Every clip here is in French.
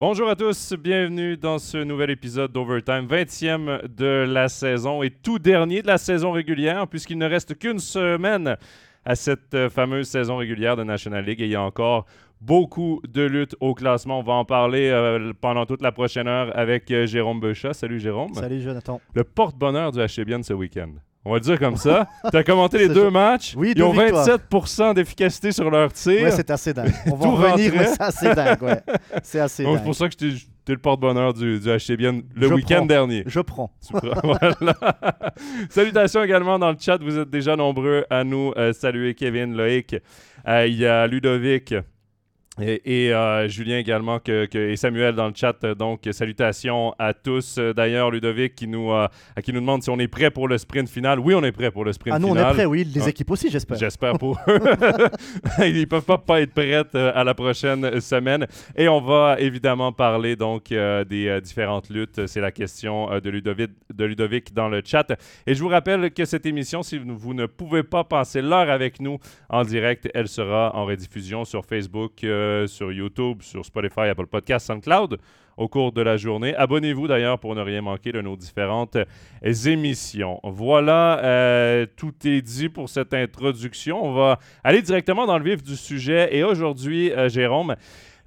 Bonjour à tous, bienvenue dans ce nouvel épisode d'Overtime, 20e de la saison et tout dernier de la saison régulière, puisqu'il ne reste qu'une semaine à cette euh, fameuse saison régulière de National League et il y a encore beaucoup de luttes au classement. On va en parler euh, pendant toute la prochaine heure avec euh, Jérôme Beuchat. Salut Jérôme. Salut Jonathan. Le porte-bonheur du HBN ce week-end. On va le dire comme ça. tu as commenté les deux matchs. Oui, Ils deux ont victoires. 27% d'efficacité sur leur tir. Ouais, c'est assez dingue. On va revenir, mais c'est assez dingue. Ouais. C'est assez Donc, c'est dingue. pour ça que j'étais j'étais le porte-bonheur du, du HBN le week-end dernier. Je prends. Tu prends- voilà. Salutations également dans le chat. Vous êtes déjà nombreux à nous euh, saluer. Kevin, Loïc, euh, il y a Ludovic. Et, et, euh, Julien également que, que- et Samuel dans le chat. Euh, Donc, salutations à tous. Euh, D'ailleurs, Ludovic qui nous, euh, qui nous demande si on est prêt pour le sprint final. Oui, on est prêt pour le sprint Ah nous, on final. est prêts, oui. Les Ouais. équipes aussi, j'espère. J'espère pour eux. Ils peuvent pas, pas être prêts euh, à la prochaine semaine. Et on va évidemment parler donc euh, des différentes luttes. C'est la question de, Ludovic, de Ludovic dans le chat. Et je vous rappelle que cette émission, si vous, vous ne pouvez pas passer l'heure avec nous en direct, elle sera en rediffusion sur Facebook, euh, sur YouTube, sur Spotify, Apple Podcasts, SoundCloud au cours de la journée. Abonnez-vous d'ailleurs pour ne rien manquer de nos différentes euh, émissions. Voilà, euh, tout est dit pour cette introduction. On va aller directement dans le vif du sujet. Et aujourd'hui, Jérôme,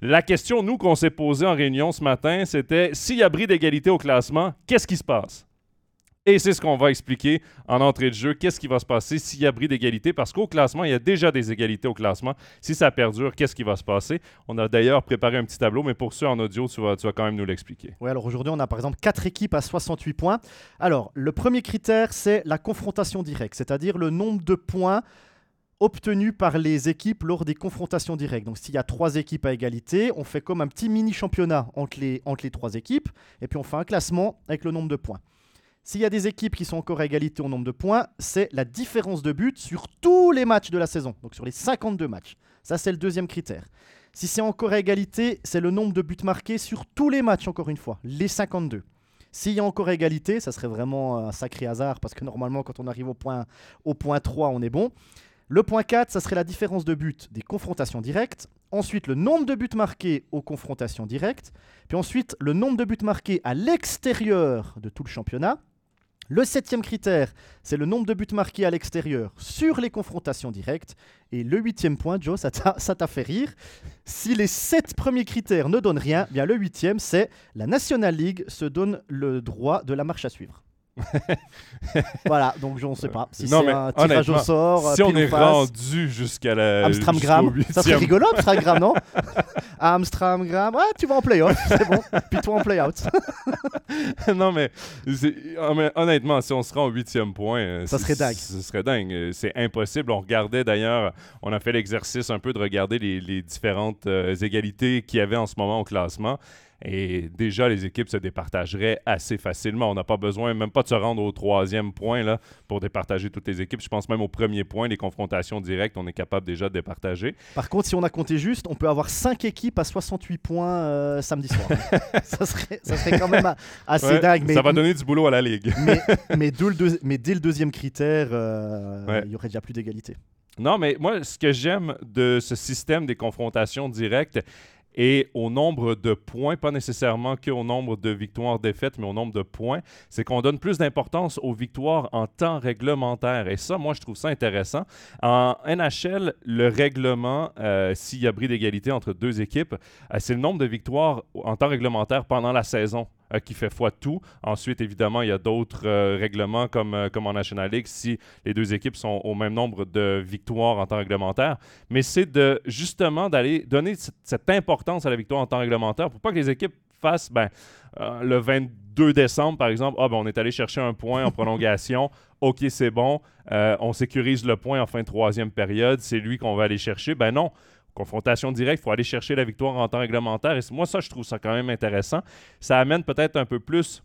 la question, nous, qu'on s'est posée en réunion ce matin, c'était s'il y a bris d'égalité au classement, qu'est-ce qui se passe? Et c'est ce qu'on va expliquer en entrée de jeu. Qu'est-ce qui va se passer s'il y a bris d'égalité? Parce qu'au classement, il y a déjà des égalités au classement. Si ça perdure, qu'est-ce qui va se passer? On a d'ailleurs préparé un petit tableau, mais pour ceux en audio, tu vas, tu vas quand même nous l'expliquer. Ouais, alors aujourd'hui, on a par exemple 4 équipes à 68 points. Alors, le premier critère, c'est la confrontation directe, c'est-à-dire le nombre de points obtenus par les équipes lors des confrontations directes. Donc, s'il y a trois équipes à égalité, on fait comme un petit mini-championnat entre les, entre les trois équipes, et puis on fait un classement avec le nombre de points. S'il y a des équipes qui sont encore à égalité au nombre de points, c'est la différence de but sur tous les matchs de la saison, donc sur les 52 matchs. Ça, c'est le deuxième critère. Si c'est encore à égalité, c'est le nombre de buts marqués sur tous les matchs, encore une fois, les 52. S'il y a encore égalité, ça serait vraiment un sacré hasard, parce que normalement, quand on arrive au point, au point 3, on est bon. Le point 4, ça serait la différence de but des confrontations directes. Ensuite, le nombre de buts marqués aux confrontations directes. Puis ensuite, le nombre de buts marqués à l'extérieur de tout le championnat. Le septième critère, c'est le nombre de buts marqués à l'extérieur sur les confrontations directes. Et le huitième point, Joe, ça t'a fait rire. Si les sept premiers critères ne donnent rien, bien le huitième, c'est la National League se donne le droit de la marche à suivre. voilà, donc je ne sais pas si c'est un tirage au sort. Si on est face. rendu jusqu'à la. Amstramgram, ça serait rigolo Amstramgram, non Amstramgram, ouais, tu vas en play-off, c'est bon. Puis toi en play-out. non, mais, hon- mais honnêtement, si on se rend au huitième point, euh, Ça serait dingue. Ce serait dingue. Euh, C'est impossible. On regardait d'ailleurs, on a fait l'exercice un peu de regarder les, les différentes euh, égalités qu'il y avait en ce moment au classement. Et déjà, les équipes se départageraient assez facilement. On n'a pas besoin même pas de se rendre au troisième point là, pour départager toutes les équipes. Je pense même au premier point, les confrontations directes, on est capable déjà de départager. Par contre, si on a compté juste, on peut avoir 5 équipes à 68 points euh, samedi soir. ça, serait, ça serait quand même assez Ouais, dingue. Mais, Ça va donner du boulot à la Ligue. mais, mais dès le deux- mais dès le deuxième critère, euh, il y aurait déjà plus d'égalité. Non, mais moi, ce que j'aime de ce système des confrontations directes et au nombre de points, pas nécessairement qu'au nombre de victoires-défaites, mais au nombre de points, c'est qu'on donne plus d'importance aux victoires en temps réglementaire. Et ça, moi, je trouve ça intéressant. En NHL, le règlement, euh, s'il y a bris d'égalité entre deux équipes, euh, c'est le nombre de victoires en temps réglementaire pendant la saison euh, qui fait fois tout. Ensuite, évidemment, il y a d'autres euh, règlements comme, euh, comme en National League si les deux équipes sont au même nombre de victoires en temps réglementaire. Mais c'est de justement d'aller donner cette importance à la victoire en temps réglementaire pour pas que les équipes fassent ben, le 22 décembre, par exemple, ah, ben, on est allé chercher un point en prolongation. OK, c'est bon. On sécurise le point en fin de troisième période. C'est lui qu'on va aller chercher. Ben non. Confrontation directe, il faut aller chercher la victoire en temps réglementaire. Et moi, ça, je trouve ça quand même intéressant. Ça amène peut-être un peu plus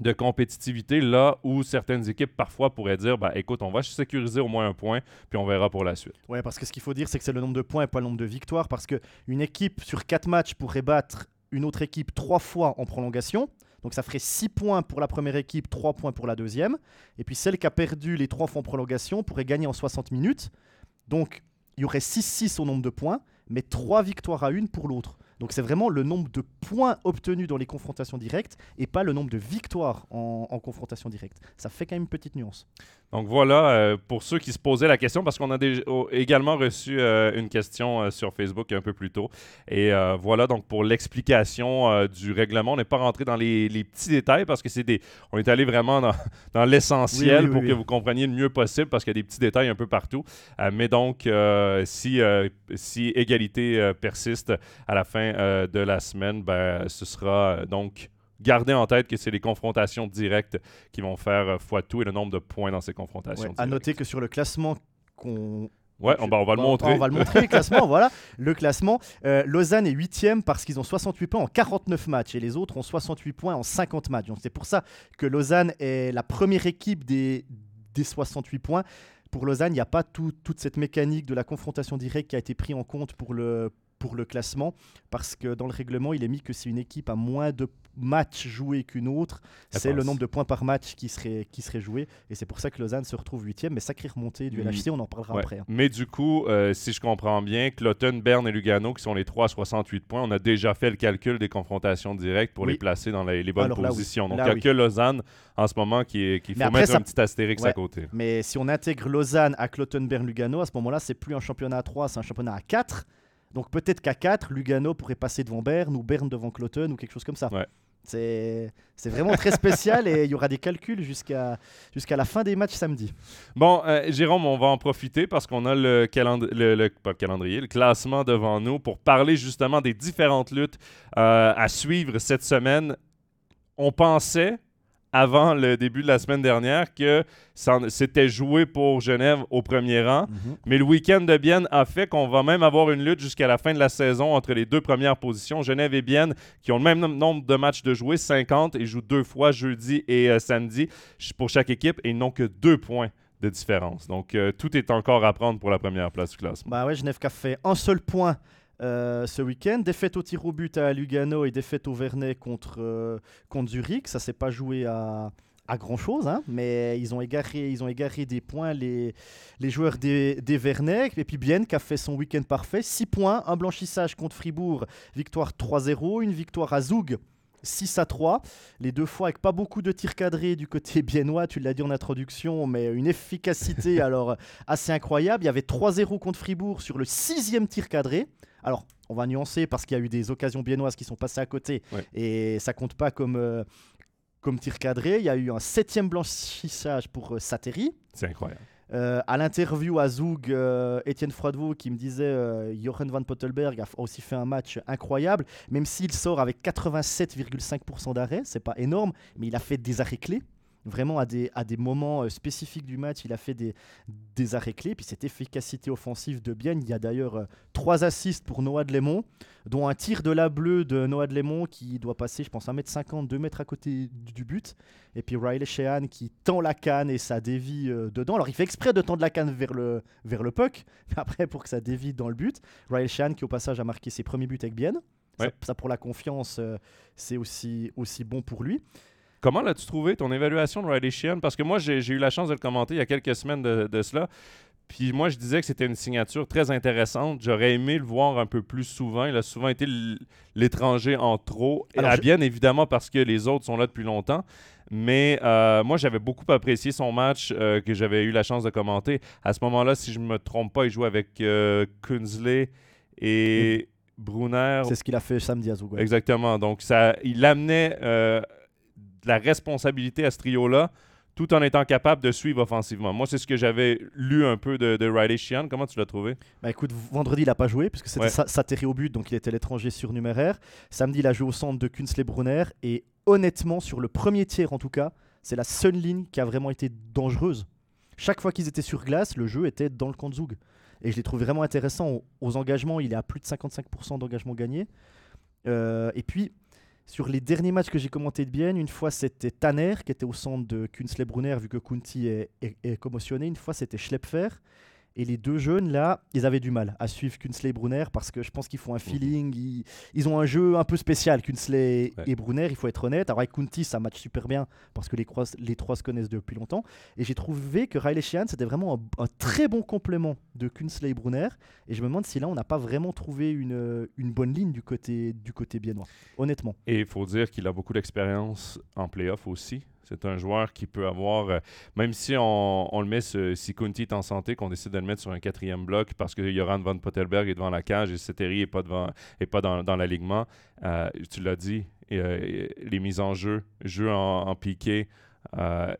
de compétitivité là où certaines équipes parfois pourraient dire bah écoute on va sécuriser au moins un point puis on verra pour la suite. Ouais, parce que ce qu'il faut dire, c'est que c'est le nombre de points et pas le nombre de victoires. Parce qu'une équipe sur 4 matchs pourrait battre une autre équipe 3 fois en prolongation. Donc ça ferait 6 points pour la première équipe, 3 points pour la deuxième. Et puis celle qui a perdu les 3 fois en prolongation pourrait gagner en 60 minutes. Donc il y aurait 6-6 au nombre de points, mais 3 victoires à une pour l'autre. Donc c'est vraiment le nombre de points obtenus dans les confrontations directes et pas le nombre de victoires en, en confrontation directe. Ça fait quand même une petite nuance. Donc voilà, euh, pour ceux qui se posaient la question, parce qu'on a déjà- oh, également reçu euh, une question euh, sur Facebook un peu plus tôt. Et voilà, donc pour l'explication du règlement, on n'est pas rentré dans les, les petits détails parce que c'est des. On est allé vraiment dans, dans l'essentiel Oui, oui, pour que vous compreniez le mieux possible parce qu'il y a des petits détails un peu partout. Mais donc, si, si égalité persiste à la fin euh, de la semaine, ben, ce sera euh, donc. Gardez en tête que c'est les confrontations directes qui vont faire euh, fois tout et le nombre de points dans ces confrontations. Ouais, à noter que sur le classement qu'on Ouais, on, on va le montrer. On va le montrer, le classement, voilà. Le classement, euh, Lausanne est 8 parce qu'ils ont 68 points en 49 matchs et les autres ont 68 points en 50 matchs. Donc c'est pour ça que Lausanne est la première équipe des, des 68 points. Pour Lausanne, il n'y a pas tout- toute cette mécanique de la confrontation directe qui a été pris en compte pour le, pour le classement parce que dans le règlement, il est mis que si une équipe a moins de matchs joués qu'une autre, c'est le nombre de points par match qui serait, qui serait joué. Et c'est pour ça que Lausanne se retrouve 8 mais sacrée remontée du Mm. LHC, on en parlera Ouais. après. hein. Mais du coup, euh, si je comprends bien, Cloton, Berne et Lugano, qui sont les trois à 68 points, on a déjà fait le calcul des confrontations directes pour Oui. les placer dans les, les bonnes Alors là, oui. positions. Donc, il n'y a oui. que Lausanne en ce moment qui est- Mais faut après, mettre ça- un petit astérix à côté. Mais si on intègre Lausanne à Clotenberg-Lugano, à ce moment-là, c'est plus un championnat à 3, c'est un championnat à 4. Donc peut-être qu'à 4, Lugano pourrait passer devant Berne ou Berne devant Cloton ou quelque chose comme ça. Ouais. C'est vraiment très spécial et il y aura des calculs jusqu'à la fin des matchs samedi. Bon, euh, Jérôme, on va en profiter parce qu'on a le, calend- le, le- pas le calendrier, le classement devant nous pour parler justement des différentes luttes euh, à suivre cette semaine. On pensait, avant le début de la semaine dernière, que c'était joué pour Genève au premier rang. Mais le week-end de Bienne a fait qu'on va même avoir une lutte jusqu'à la fin de la saison entre les deux premières positions, Genève et Bienne, qui ont le même nom- nombre de matchs de jouer, 50, et jouent deux fois jeudi et euh, samedi pour chaque équipe, et ils n'ont que deux points de différence. Donc euh, tout est encore à prendre pour la première place du classement. Bah ouais, Genève qui a fait un seul point euh, ce week-end. Défaite au tir au but à Lugano et défaite au Vernet contre, euh, contre Zurich. Ça s'est pas joué à, à grand-chose, hein, mais ils ont, égaré, ils ont égaré des points les, les joueurs des, des. Et puis Bienne qui a fait son week-end parfait. 6 points, un blanchissage contre Fribourg, victoire 3-0, une victoire à Zoug. 6 à 3, les deux fois avec pas beaucoup de tirs cadrés du côté biennois, tu l'as dit en introduction, mais une efficacité alors assez incroyable. Il y avait 3-0 contre Fribourg sur le sixième tir cadré. Alors, on va nuancer parce qu'il y a eu des occasions biennoises qui sont passées à côté Ouais. et ça compte pas comme, euh, comme tir cadré. Il y a eu un septième blanchissage pour euh, Sateri. C'est incroyable. Euh, à l'interview à Zoug, euh, Étienne Froidevaux qui me disait euh, Johan Van Pottelberg a aussi fait un match incroyable, même s'il sort avec 87,5% d'arrêt, c'est pas énorme, mais il a fait des arrêts clés. Vraiment, à des, à des moments euh, spécifiques du match, il a fait des, des arrêts clés. Puis cette efficacité offensive de Bienne, il y a d'ailleurs euh, trois assists pour Noah de Lémont, dont un tir de la bleue de Noah de Lémont qui doit passer, je pense, 1m50, 2 mètres à côté du but. Et puis Riley Sheehan qui tend la canne et ça dévie euh, dedans. Alors il fait exprès de tendre la canne vers le, vers le puck, mais après pour que ça dévie dans le but. Riley Sheehan qui au passage a marqué ses premiers buts avec Bienne. Ça, pour la confiance, euh, c'est aussi, aussi bon pour lui. Comment l'as-tu trouvé, ton évaluation de Riley Sheehan? Parce que moi, j'ai eu la chance de le commenter il y a quelques semaines de, de cela. Puis moi, je disais que c'était une signature très intéressante. J'aurais aimé le voir un peu plus souvent. Il a souvent été l'étranger en trop. Et Alors, à je- bien évidemment, parce que les autres sont là depuis longtemps. Mais euh, moi, j'avais beaucoup apprécié son match euh, que j'avais eu la chance de commenter. À ce moment-là, si je ne me trompe pas, il jouait avec euh, Kunzley et Brunner. C'est ce qu'il a fait samedi à Zoug. ouais. Exactement. Donc, ça, il amenait euh, de la responsabilité à ce trio-là tout en étant capable de suivre offensivement. Moi, c'est ce que j'avais lu un peu de, de Riley Sheehan. Comment tu l'as trouvé? Bah écoute, vendredi il n'a pas joué puisque c'était Ouais. sa- Sateri au but, donc il était l'étranger surnuméraire. Samedi il a joué au centre de Kunsley Brunner et honnêtement sur le premier tiers en tout cas, c'est la seule ligne qui a vraiment été dangereuse. Chaque fois qu'ils étaient sur glace, le jeu était dans le camp de Zoug. Et je l'ai trouvé vraiment intéressant aux, aux engagements. Il est à plus de 55% d'engagement gagné. Euh, et puis, sur les derniers matchs que j'ai commentés de bien, une fois c'était Tanner qui était au centre de Kunsley Brunner vu que Kunti est, est- est commotionné. Une fois c'était Schlepfer. Et les deux jeunes, là, ils avaient du mal à suivre Kunsley et Brunner parce que je pense qu'ils font un feeling. Ils, ils ont un jeu un peu spécial, Kunsley Ouais. et Brunner, il faut être honnête. Alors, avec Kunti, ça match super bien parce que les, crois- les trois se connaissent depuis longtemps. Et j'ai trouvé que Riley Sheehan, c'était vraiment un, un très bon complément de Kunsley et Brunner. Et je me demande si là, on n'a pas vraiment trouvé une, une bonne ligne du côté, du côté biennois, honnêtement. Et il faut dire qu'il a beaucoup d'expérience en playoff aussi. C'est un joueur qui peut avoir, euh, même si on, le met, ce- si Kunti est en santé, qu'on décide de le mettre sur un quatrième bloc parce que Joran Van Pottelberg est devant la cage et Seteri n'est pas, devant, est pas dans, dans l'alignement, euh, tu l'as dit, euh, les mises en jeu, jeu en, piqué,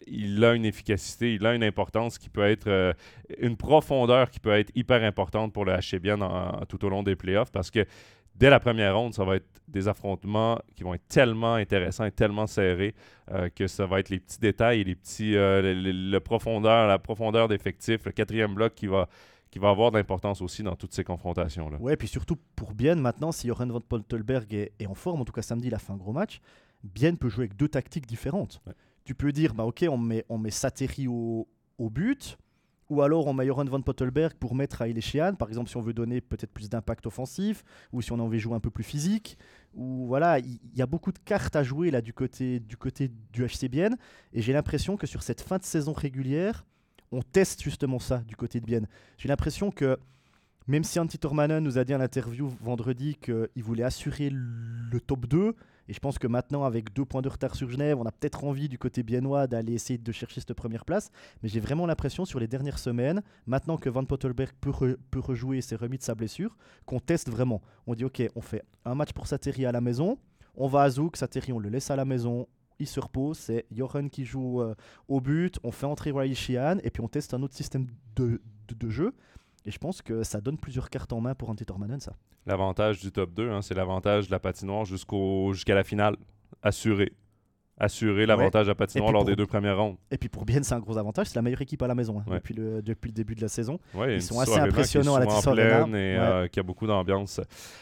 il a une efficacité, il a une importance qui peut être, une profondeur qui peut être hyper importante pour le HCBN tout au long des playoffs parce que dès la première ronde, ça va être des affrontements qui vont être tellement intéressants et tellement serrés euh, que ça va être les petits détails et les petits, euh, le, le- le profondeur, la profondeur d'effectif, le quatrième bloc qui va, qui va avoir d'importance aussi dans toutes ces confrontations-là. Ouais, puis surtout pour Bien, maintenant, si Joran Van Pottelberg est, est en forme, en tout cas samedi, il a fait un gros match, Bien peut jouer avec deux tactiques différentes. Ouais. Tu peux dire, bah ok, on met, on met Sateri au, au but, ou alors on met Joran Van Pottelberg pour mettre Haile Sheehan, par exemple si on veut donner peut-être plus d'impact offensif, ou si on a envie de jouer un peu plus physique, ou voilà, il y, a beaucoup de cartes à jouer là du côté du, côté du HC Bienne, et j'ai l'impression que sur cette fin de saison régulière, on teste justement ça du côté de Bienne. J'ai l'impression que même si Antti Tormanen nous a dit en interview vendredi qu'il voulait assurer le top 2, et je pense que maintenant, avec deux points de retard sur Genève, on a peut-être envie du côté biennois d'aller essayer de chercher cette première place. Mais j'ai vraiment l'impression sur les dernières semaines, maintenant que Van Pottelberg peut, re- peut rejouer et s'est remis de sa blessure, qu'on teste vraiment. On dit ok, on fait un match pour Sateri à la maison, on va à Zouk, Sateri on le laisse à la maison, il se repose, c'est Johan qui joue euh, au but, on fait entrer Riley Sheehan, et puis on teste un autre système de jeu. Et je pense que ça donne plusieurs cartes en main pour Antti Tormanen, ça. L'avantage du top 2, hein, c'est l'avantage de la patinoire jusqu'au, jusqu'à la finale. Assuré. Assurer l'avantage de la patinoire lors pour- des deux premières rondes. Et puis pour Bien, c'est un gros avantage, c'est la meilleure équipe à la maison hein, Ouais. depuis, le, depuis le début de la saison. Ouais, Ils sont assez impressionnants à la Tissot Arena. et Ouais. euh, qui a beaucoup d'ambiance.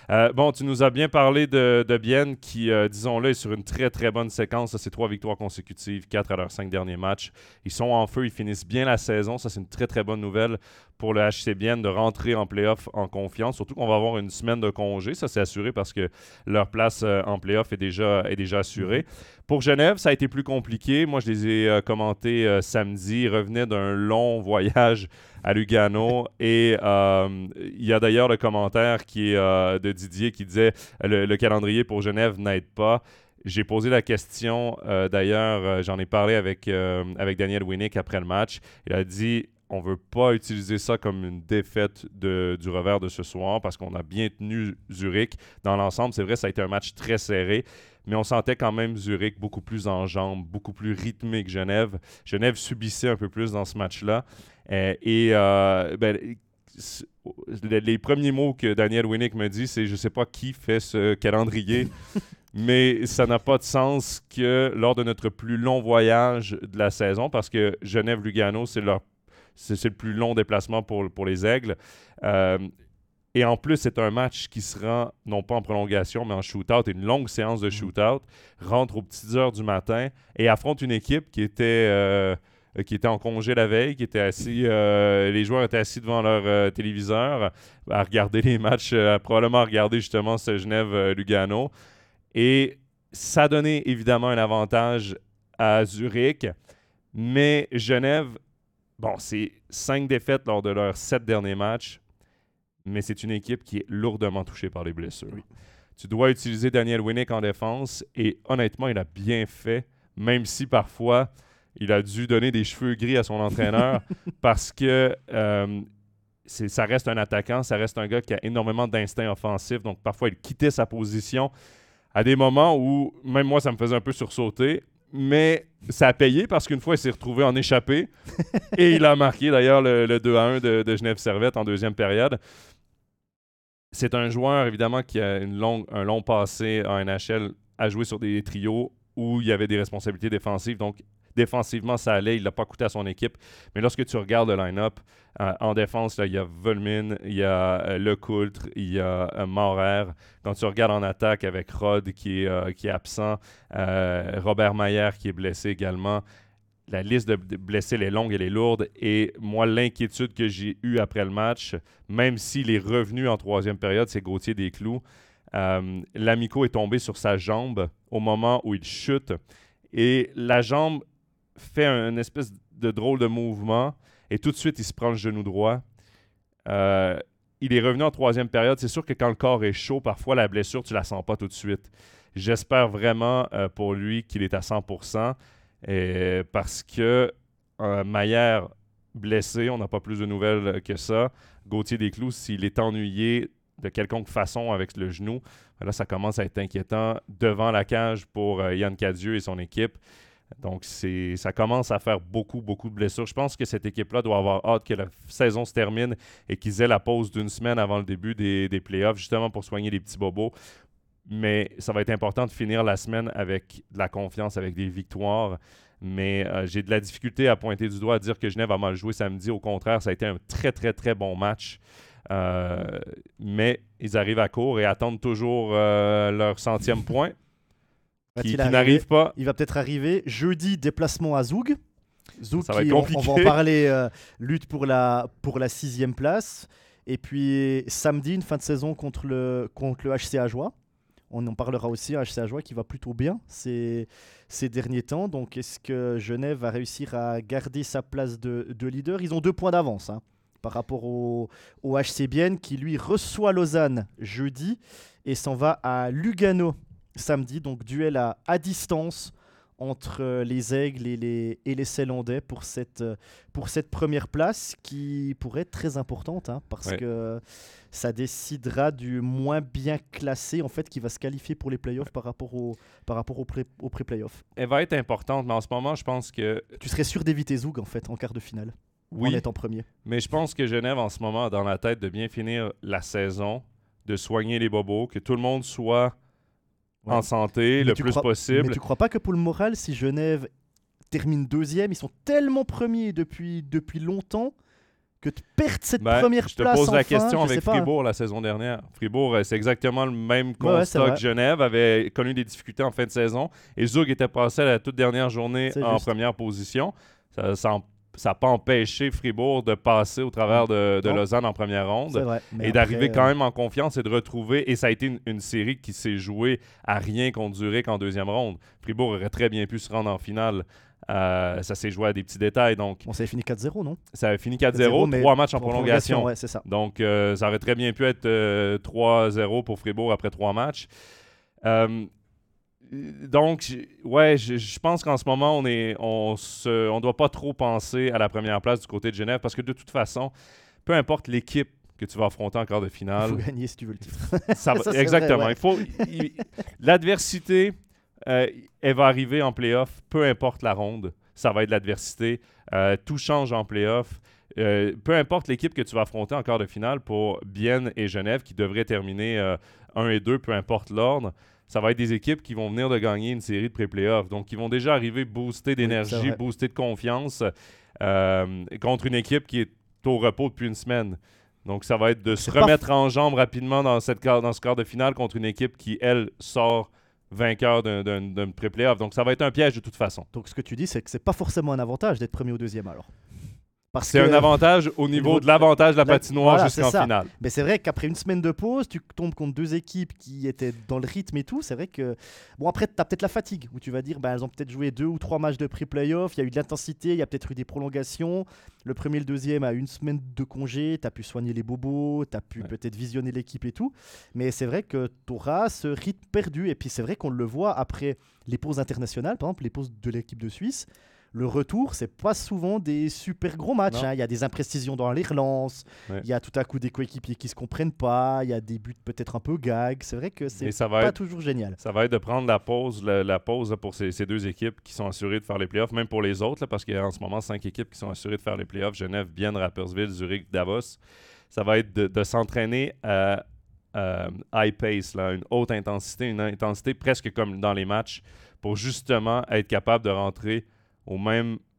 Euh, bon, tu nous as bien parlé de, de Bienne qui, euh, disons-le, est sur une très très bonne séquence. Ça, C'est trois victoires consécutives, quatre à leurs cinq derniers matchs. Ils sont en feu, ils finissent bien la saison. Ça, c'est une très très bonne nouvelle pour le HC Bienne de rentrer en playoff en confiance. Surtout qu'on va avoir une semaine de congé. Ça, c'est assuré parce que leur place euh, en playoff est déjà, est déjà assurée. Pour Genève, ça a été plus compliqué. Moi, je les ai euh, commentés euh, samedi. Ils revenaient d'un long voyage à Lugano. Et il y a d'ailleurs le commentaire qui est de Didier qui disait le, le calendrier pour Genève n'aide pas. J'ai posé la question, d'ailleurs, j'en ai parlé avec, avec Daniel Winnick après le match. Il a dit on veut pas utiliser ça comme une défaite de- du revers de ce soir parce qu'on a bien tenu Zurich dans l'ensemble. C'est vrai, ça a été un match très serré, mais on sentait quand même Zurich beaucoup plus en jambes, beaucoup plus rythmé que Genève. Genève subissait un peu plus dans ce match-là. Euh, et euh, ben, les, les premiers mots que Daniel Winnick me dit, c'est je sais pas qui fait ce calendrier. Mais ça n'a pas de sens que lors de notre plus long voyage de la saison, parce que Genève-Lugano, c'est leur c'est le plus long déplacement pour, pour les Aigles. Euh, et en plus, c'est un match qui se rend non pas en prolongation, mais en shootout, une longue séance de shootout, rentre aux petites heures du matin et affronte une équipe qui était, euh, qui était en congé la veille, qui était assis, euh, les joueurs étaient assis devant leur euh, téléviseur à regarder les matchs, euh, probablement à regarder justement ce Genève-Lugano. Et ça donnait évidemment un avantage à Zurich, mais Genève Bon, c'est cinq défaites lors de leurs sept derniers matchs, mais c'est une équipe qui est lourdement touchée par les blessures. Oui. Tu dois utiliser Daniel Winnick en défense et honnêtement, il a bien fait, même si parfois il a dû donner des cheveux gris à son entraîneur parce que euh, ça reste un attaquant, ça reste un gars qui a énormément d'instinct offensif, donc parfois il quittait sa position à des moments où même moi ça me faisait un peu sursauter. Mais ça a payé parce qu'une fois, il s'est retrouvé en échappé. et il a marqué d'ailleurs le, le 2 à 1 de, de Genève Servette en deuxième période. C'est un joueur, évidemment, qui a une longue, un long passé en NHL à jouer sur des trios où il y avait des responsabilités défensives. Donc, défensivement, ça allait. Il l'a pas coûté à son équipe. Mais lorsque tu regardes le line-up, euh, en défense, il y a Volmin, il y a euh, Lecoultre, il y a euh, Maurer. Quand tu regardes en attaque avec Rod qui est, absent, Robert Mayer qui est blessé également, la liste de blessés, est longue, elle est lourde. Et moi, l'inquiétude que j'ai eue après le match, même s'il est revenu en troisième période, c'est Gauthier Desclous. Euh, L'Amico est tombé sur sa jambe au moment où il chute. Et la jambe fait un, espèce de drôle de mouvement. Et tout de suite, il se prend le genou droit. Euh, il est revenu en troisième période. C'est sûr que quand le corps est chaud, parfois la blessure, tu la sens pas tout de suite. J'espère vraiment euh, pour lui qu'il est à 100%. Et parce que euh, Maillère blessé, on n'a pas plus de nouvelles que ça. Gauthier Desclous, s'il est ennuyé de quelconque façon avec le genou, là, ça commence à être inquiétant devant la cage pour euh, Yann Cadieux et son équipe. Donc, ça commence à faire beaucoup, beaucoup de blessures. Je pense que cette équipe-là doit avoir hâte que la saison se termine et qu'ils aient la pause d'une semaine avant le début des, des playoffs, justement pour soigner les petits bobos mais ça va être important de finir la semaine avec de la confiance, avec des victoires. Mais euh, j'ai de la difficulté à pointer du doigt, à dire que Genève a mal joué samedi. Au contraire, ça a été un très, très, très bon match. Euh, mais ils arrivent à court et attendent toujours euh, leur centième point. Qui, n'arrive pas. Il va peut-être arriver. Jeudi, déplacement à Zoug. Ça va compliqué. On, va en parler, lutte pour la, pour la sixième place. Et puis samedi, une fin de saison contre le, contre le HCA Joie. On en parlera aussi à HCA Joie qui va plutôt bien ces, ces derniers temps. Donc, est-ce que Genève va réussir à garder sa place de, leader? Ils ont deux points d'avance hein, par rapport au, au HC Bienne qui, lui, reçoit Lausanne jeudi et s'en va à Lugano samedi. Donc, duel à, à distance entre euh, les Aigles et les, et les pour cette, euh, pour cette première place qui pourrait être très importante hein, parce que ça décidera du moins bien classé en fait qui va se qualifier pour les playoffs par rapport au, par rapport au, pré, au pré-playoff. Elle va être importante, mais en ce moment, je pense que. Tu serais sûr d'éviter Zoug en fait en quart de finale. Oui. En étant premier? Mais je pense que Genève en ce moment a dans la tête de bien finir la saison, de soigner les bobos, que tout le monde soit en santé le plus possible. Mais tu crois pas que pour le moral, si Genève termine deuxième, ils sont tellement premiers depuis, depuis longtemps que tu perds cette ben, première place. Je te pose la question avec Fribourg la saison dernière. Fribourg, euh, c'est exactement le même constat que Genève, avait connu des difficultés en fin de saison. Et Zug était passé à la toute dernière journée en première position. Ça, ça ça n'a pas empêché Fribourg de passer au travers de, Lausanne en première ronde et d'arriver quand euh, même en confiance et de retrouver. Et ça a été une, série qui s'est jouée à rien contre Zurich en deuxième ronde. Fribourg aurait très bien pu se rendre en finale. Euh, ça s'est joué à des petits détails. Donc, on s'est fini 4-0, non? Ça a fini 4-0, trois matchs en prolongation. ça. Donc, euh, ça aurait très bien pu être 3-0 pour Fribourg après trois matchs donc, ouais, je, pense qu'en ce moment, on est, on se, on doit pas trop penser à la première place du côté de Genève parce que de toute façon, peu importe l'équipe que tu vas affronter en quart de finale. Il faut gagner si tu veux le titre. ça exactement. il faut, l'adversité, euh, elle va arriver en playoff, peu importe la ronde. Ça va être l'adversité. Euh, tout change en playoff. Euh, peu importe l'équipe que tu vas affronter en quart de finale pour Bienne et Genève, qui devraient terminer 1 et 2, peu importe l'ordre ça va être des équipes qui vont venir de gagner une série de pré-playoffs. Donc, qui vont déjà arriver boostés d'énergie, boostés de confiance euh, contre une équipe qui est au repos depuis une semaine. Donc, ça va être de se remettre en jambe rapidement dans, cette, dans ce quart de finale contre une équipe qui, elle, sort vainqueur d'un pré-playoff. Donc, ça va être un piège de toute façon. Donc, ce que tu dis, c'est que c'est pas forcément un avantage d'être premier ou deuxième alors. C'est un avantage au niveau de l'avantage de la, patinoire jusqu'en finale. Mais c'est vrai qu'après une semaine de pause, tu tombes contre deux équipes qui étaient dans le rythme et tout. C'est vrai que. Bon, après, tu as peut-être la fatigue où tu vas dire, bah, elles ont peut-être joué deux ou trois matchs de pré-playoff. Il y a eu de l'intensité, il y a peut-être eu des prolongations. Le premier et le deuxième a une semaine de congé. Tu as pu soigner les bobos, tu as pu peut-être visionner l'équipe et tout. Mais c'est vrai que tu auras ce rythme perdu. Et puis c'est vrai qu'on le voit après les pauses internationales, par exemple, les pauses de l'équipe de Suisse le retour, c'est pas souvent des super gros matchs. Hein. Il y a des imprécisions dans les relances, il y a tout à coup des coéquipiers qui se comprennent pas, il y a des buts peut-être un peu gags. C'est vrai que c'est pas toujours génial. Ça va être de prendre la pause, la, pause pour ces, deux équipes qui sont assurées de faire les playoffs, même pour les autres, parce qu'il y a en ce moment cinq équipes qui sont assurées de faire les playoffs Genève, Bienne, Rappersville, Zurich, Davos. Ça va être de, s'entraîner à high pace, là, une haute intensité, une intensité presque comme dans les matchs, pour justement être capable de rentrer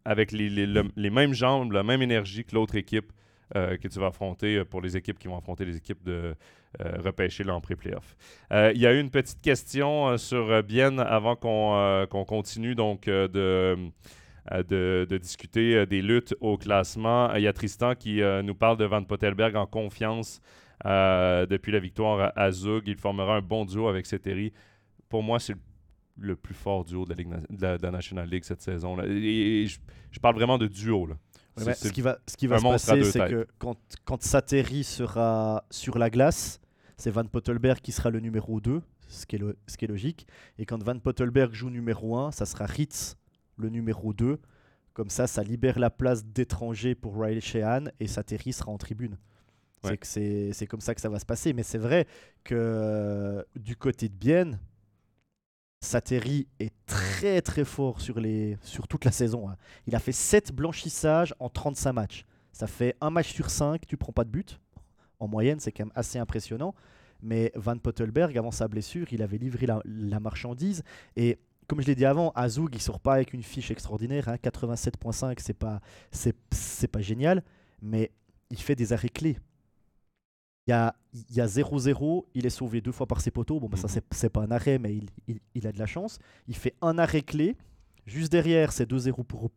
avec les, mêmes jambes, la même énergie que l'autre équipe euh, que tu vas affronter euh, pour les équipes qui vont affronter les équipes de euh, repêcher là en pré-playoff. Il y a eu une petite question sur Bienne avant qu'on continue donc de discuter des luttes au classement. Il y a Tristan qui nous parle de Van Pottelberg en confiance depuis la victoire à, Zug. Il formera un bon duo avec Seteri. Pour moi, c'est le, le plus fort duo de la, Ligue na- de la, de la National League cette saison. là. Et, et je, je parle vraiment de duo. Là. Ce qui va, ce qui va se passer, c'est que quand, quand Sateri sera sur la glace, c'est Van Pottelberg qui sera le numéro 2, ce qui est, ce qui est logique. Et quand Van Pottelberg joue numéro 1, ça sera Ritz le numéro 2. Comme ça, ça libère la place d'étranger pour Riley Sheehan et Sateri sera en tribune. Ouais. C'est comme ça que ça va se passer. Mais c'est vrai que euh, du côté de Bienne, Sateri est très très fort sur, les, sur toute la saison. hein. Il a fait 7 blanchissages en 35 matchs. Ça fait un match sur 5, tu prends pas de but. En moyenne, c'est quand même assez impressionnant. Mais Van Pottelberg, avant sa blessure, il avait livré la, marchandise. Et comme je l'ai dit avant, Azug, il sort pas avec une fiche extraordinaire. hein. 87.5, c'est pas, c'est pas génial. Mais il fait des arrêts clés. Il y a, il y a 0-0, il est sauvé deux fois par ses poteaux. Bon, bah, ça, Mhm. c'est, c'est pas un arrêt, mais il, il- il a de la chance. Il fait un arrêt clé. Juste derrière, c'est 2-0 pour,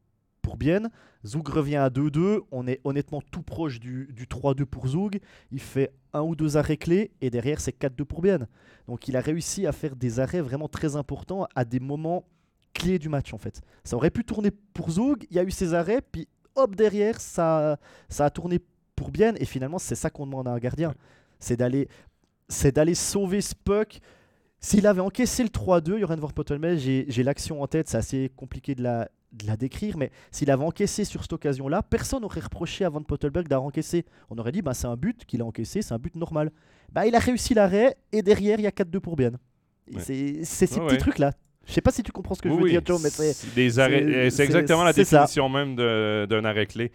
pour Bienne. Zoug revient à 2-2. On est honnêtement tout proche du, du 3-2 pour Zoug. Il fait un ou deux arrêts clés et derrière, c'est 4-2 pour Bienne. Donc il a réussi à faire des arrêts vraiment très importants à des moments clés du match en fait. Ça aurait pu tourner pour Zoug. Il y a eu ses arrêts, puis hop derrière, ça, ça a tourné pour Bienne. Et finalement, c'est ça qu'on demande à un gardien. Ouais. C'est d'aller c'est d'aller sauver ce puck. S'il avait encaissé le 3-2, Joran Vorpottelmel, j'ai j'ai l'action en tête, c'est assez compliqué de la, de la décrire, mais s'il avait encaissé sur cette occasion-là, personne n'aurait reproché à Van Pottelberg d'avoir encaissé. On aurait dit, bah, c'est un but qu'il a encaissé, c'est un but normal. Bah, il a réussi l'arrêt, et derrière, il y a 4-2 pour Bienne. Ouais. C'est ces petits ouais. trucs-là. Je sais pas si tu comprends ce que je veux oui, dire, Joe, mais c'est... exactement la ça. définition même d'un arrêt clé.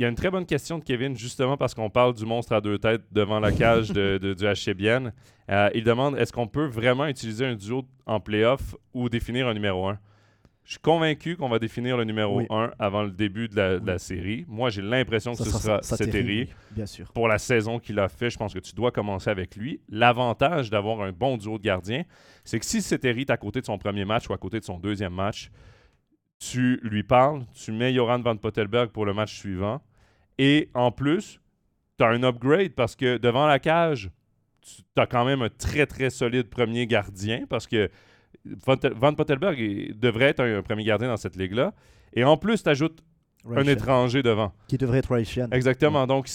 Il y a une très bonne question de Kevin, justement parce qu'on parle du monstre à deux têtes devant la cage de, de- du HC Bienne. Euh, il demande est-ce qu'on peut vraiment utiliser un duo en playoff ou définir un numéro 1 Je suis convaincu qu'on va définir le numéro Oui. 1 avant le début de la, de la Oui. série. Moi, j'ai l'impression que ce sera oui, bien sûr. Pour la saison qu'il a fait, je pense que tu dois commencer avec lui. L'avantage d'avoir un bon duo de gardiens, c'est que si Seteri est à côté de son premier match ou à côté de son deuxième match, tu lui parles, tu mets Joran Van Pottelberg pour le match suivant. Et en plus, tu as un upgrade parce que devant la cage, tu as quand même un très très solide premier gardien parce que Van, Pottelberg devrait être un, un premier gardien dans cette ligue-là. Et en plus, tu ajoutes un étranger devant. Qui devrait être Sheehan. Exactement. Donc,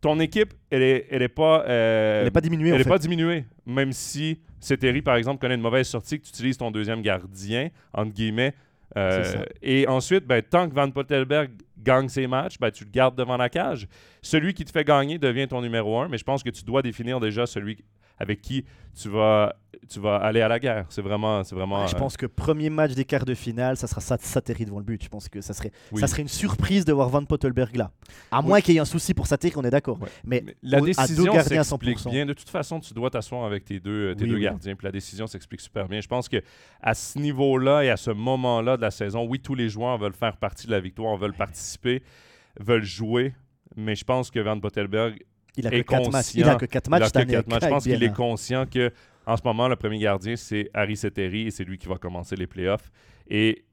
ton équipe, elle est, elle est pas. euh, Elle n'est pas diminuée, elle en est fait. pas diminuée. Même si Seteri, par exemple, connaît une mauvaise sortie, que tu utilises ton deuxième gardien, entre guillemets. Euh, et ensuite, ben, tant que Van Pottelberg gagne ses matchs, ben, tu le gardes devant la cage. Celui qui te fait gagner devient ton numéro un, mais je pense que tu dois définir déjà celui avec qui tu vas, tu vas aller à la guerre. C'est vraiment. C'est vraiment Ouais, je euh, pense que premier match des quarts de finale, ça sera Sat- Sateri devant le but. Je pense que ça serait, oui. ça serait une surprise de voir Van Pottelberg là. À Oui. moins qu'il y ait un souci pour Sateri, on est d'accord. Ouais. Mais, Mais la décision s'explique 100%. bien. De toute façon, tu dois t'asseoir avec tes deux, tes Oui, deux gardiens. Puis la décision s'explique super bien. Je pense que à ce niveau-là et à ce moment-là de la saison, oui, tous les joueurs veulent faire partie de la victoire, veulent participer, veulent jouer. Mais je pense que Van Bottelberg, il a que 4 matchs. Il a que 4 il matchs a que. Je pense qu'il est conscient que en ce moment, le premier gardien, c'est Harry Seteri et c'est lui qui va commencer les playoffs. Et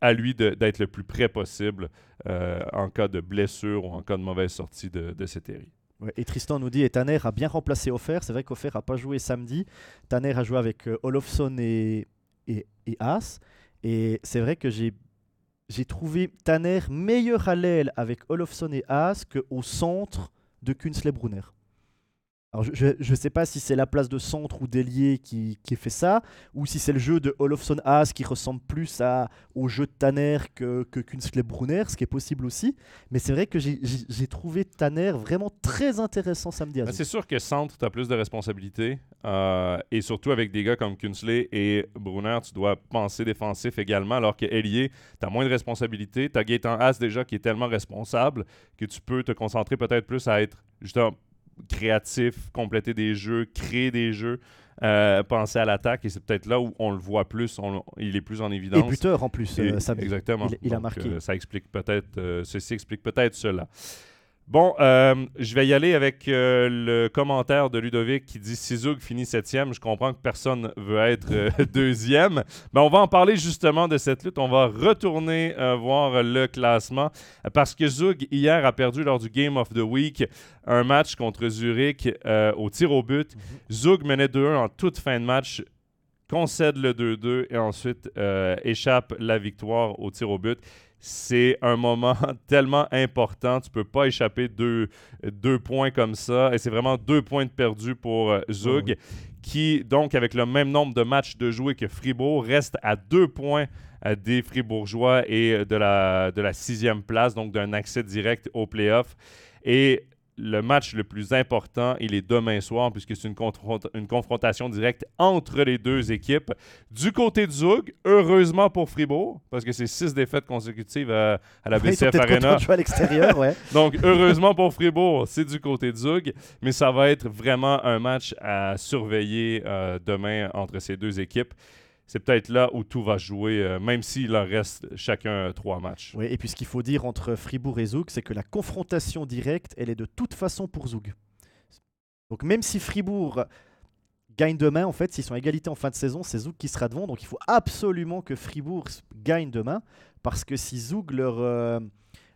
à lui d'être le plus près possible euh, en cas de blessure ou en cas de mauvaise sortie de, de Seteri. Ouais, et Tristan nous dit et Tanner a bien remplacé Offer. C'est vrai qu'Offer n'a pas joué samedi. Tanner a joué avec euh, Olofsson et, et, et Haas. Et c'est vrai que j'ai j'ai trouvé Tanner meilleur à l'aile avec Olofsson et Haas qu'au centre de Künzle Brunner. Alors je ne sais pas si c'est la place de centre ou d'ailier qui, qui fait ça, ou si c'est le jeu de Olofsson Haas qui ressemble plus à, au jeu de Tanner que, que Künzle Brunner, ce qui est possible aussi. Mais c'est vrai que j'ai- trouvé Tanner vraiment très intéressant samedi. Ben, c'est sûr que centre, tu as plus de responsabilités. euh, et surtout avec des gars comme Kunsley et Brunner, tu dois penser défensif également. Alors que Ailier, tu as moins de responsabilités. Tu as Gaëtan Haas déjà qui est tellement responsable que tu peux te concentrer peut-être plus à être justement créatif, compléter des jeux, créer des jeux, euh, penser à l'attaque. Et c'est peut-être là où on le voit plus, on- il est plus en Et évidence. buteur en plus, Et- euh. Exactement. Il- il a Donc, marqué. euh, ça explique peut-être, ceci explique peut-être cela. Bon, euh, je vais y aller avec euh, le commentaire de Ludovic qui dit si Zug finit septième, je comprends que personne veut être euh, deuxième. Mais on va en parler justement de cette lutte. On va retourner voir le classement parce que Zug hier a perdu lors du Game of the Week un match contre Zurich au tir au but. Mhm. Zug menait 2-1 en toute fin de match concède le 2-2 et ensuite échappe la victoire au tir au but c'est un moment tellement important. Tu peux pas échapper deux, deux points comme ça. Et c'est vraiment deux points de perdu pour euh, Zug, qui, donc, avec le même nombre de matchs de jouer que Fribourg, reste à deux points euh, des Fribourgeois et de la, de la sixième place, donc d'un accès direct au playoff. Et le match le plus important, il est demain soir, puisque c'est une, une, confrontation directe entre les deux équipes. Du côté de Zug, heureusement pour Fribourg, parce que c'est six défaites consécutives à, la BCF Arena. à l'extérieur, ouais. Donc, heureusement pour Fribourg, c'est du côté de Zug, mais ça va être vraiment un match à surveiller euh, demain entre ces deux équipes c'est peut-être là où tout va jouer, euh, même s'il leur reste chacun trois matchs. Oui, et puis ce qu'il faut dire entre Fribourg et Zoug, c'est que la confrontation directe, elle est de toute façon pour Zoug. Donc même si Fribourg gagne demain, en fait, s'ils sont à égalité en fin de saison, c'est Zoug qui sera devant. Donc il faut absolument que Fribourg gagne demain, parce que si Zoug leur, euh,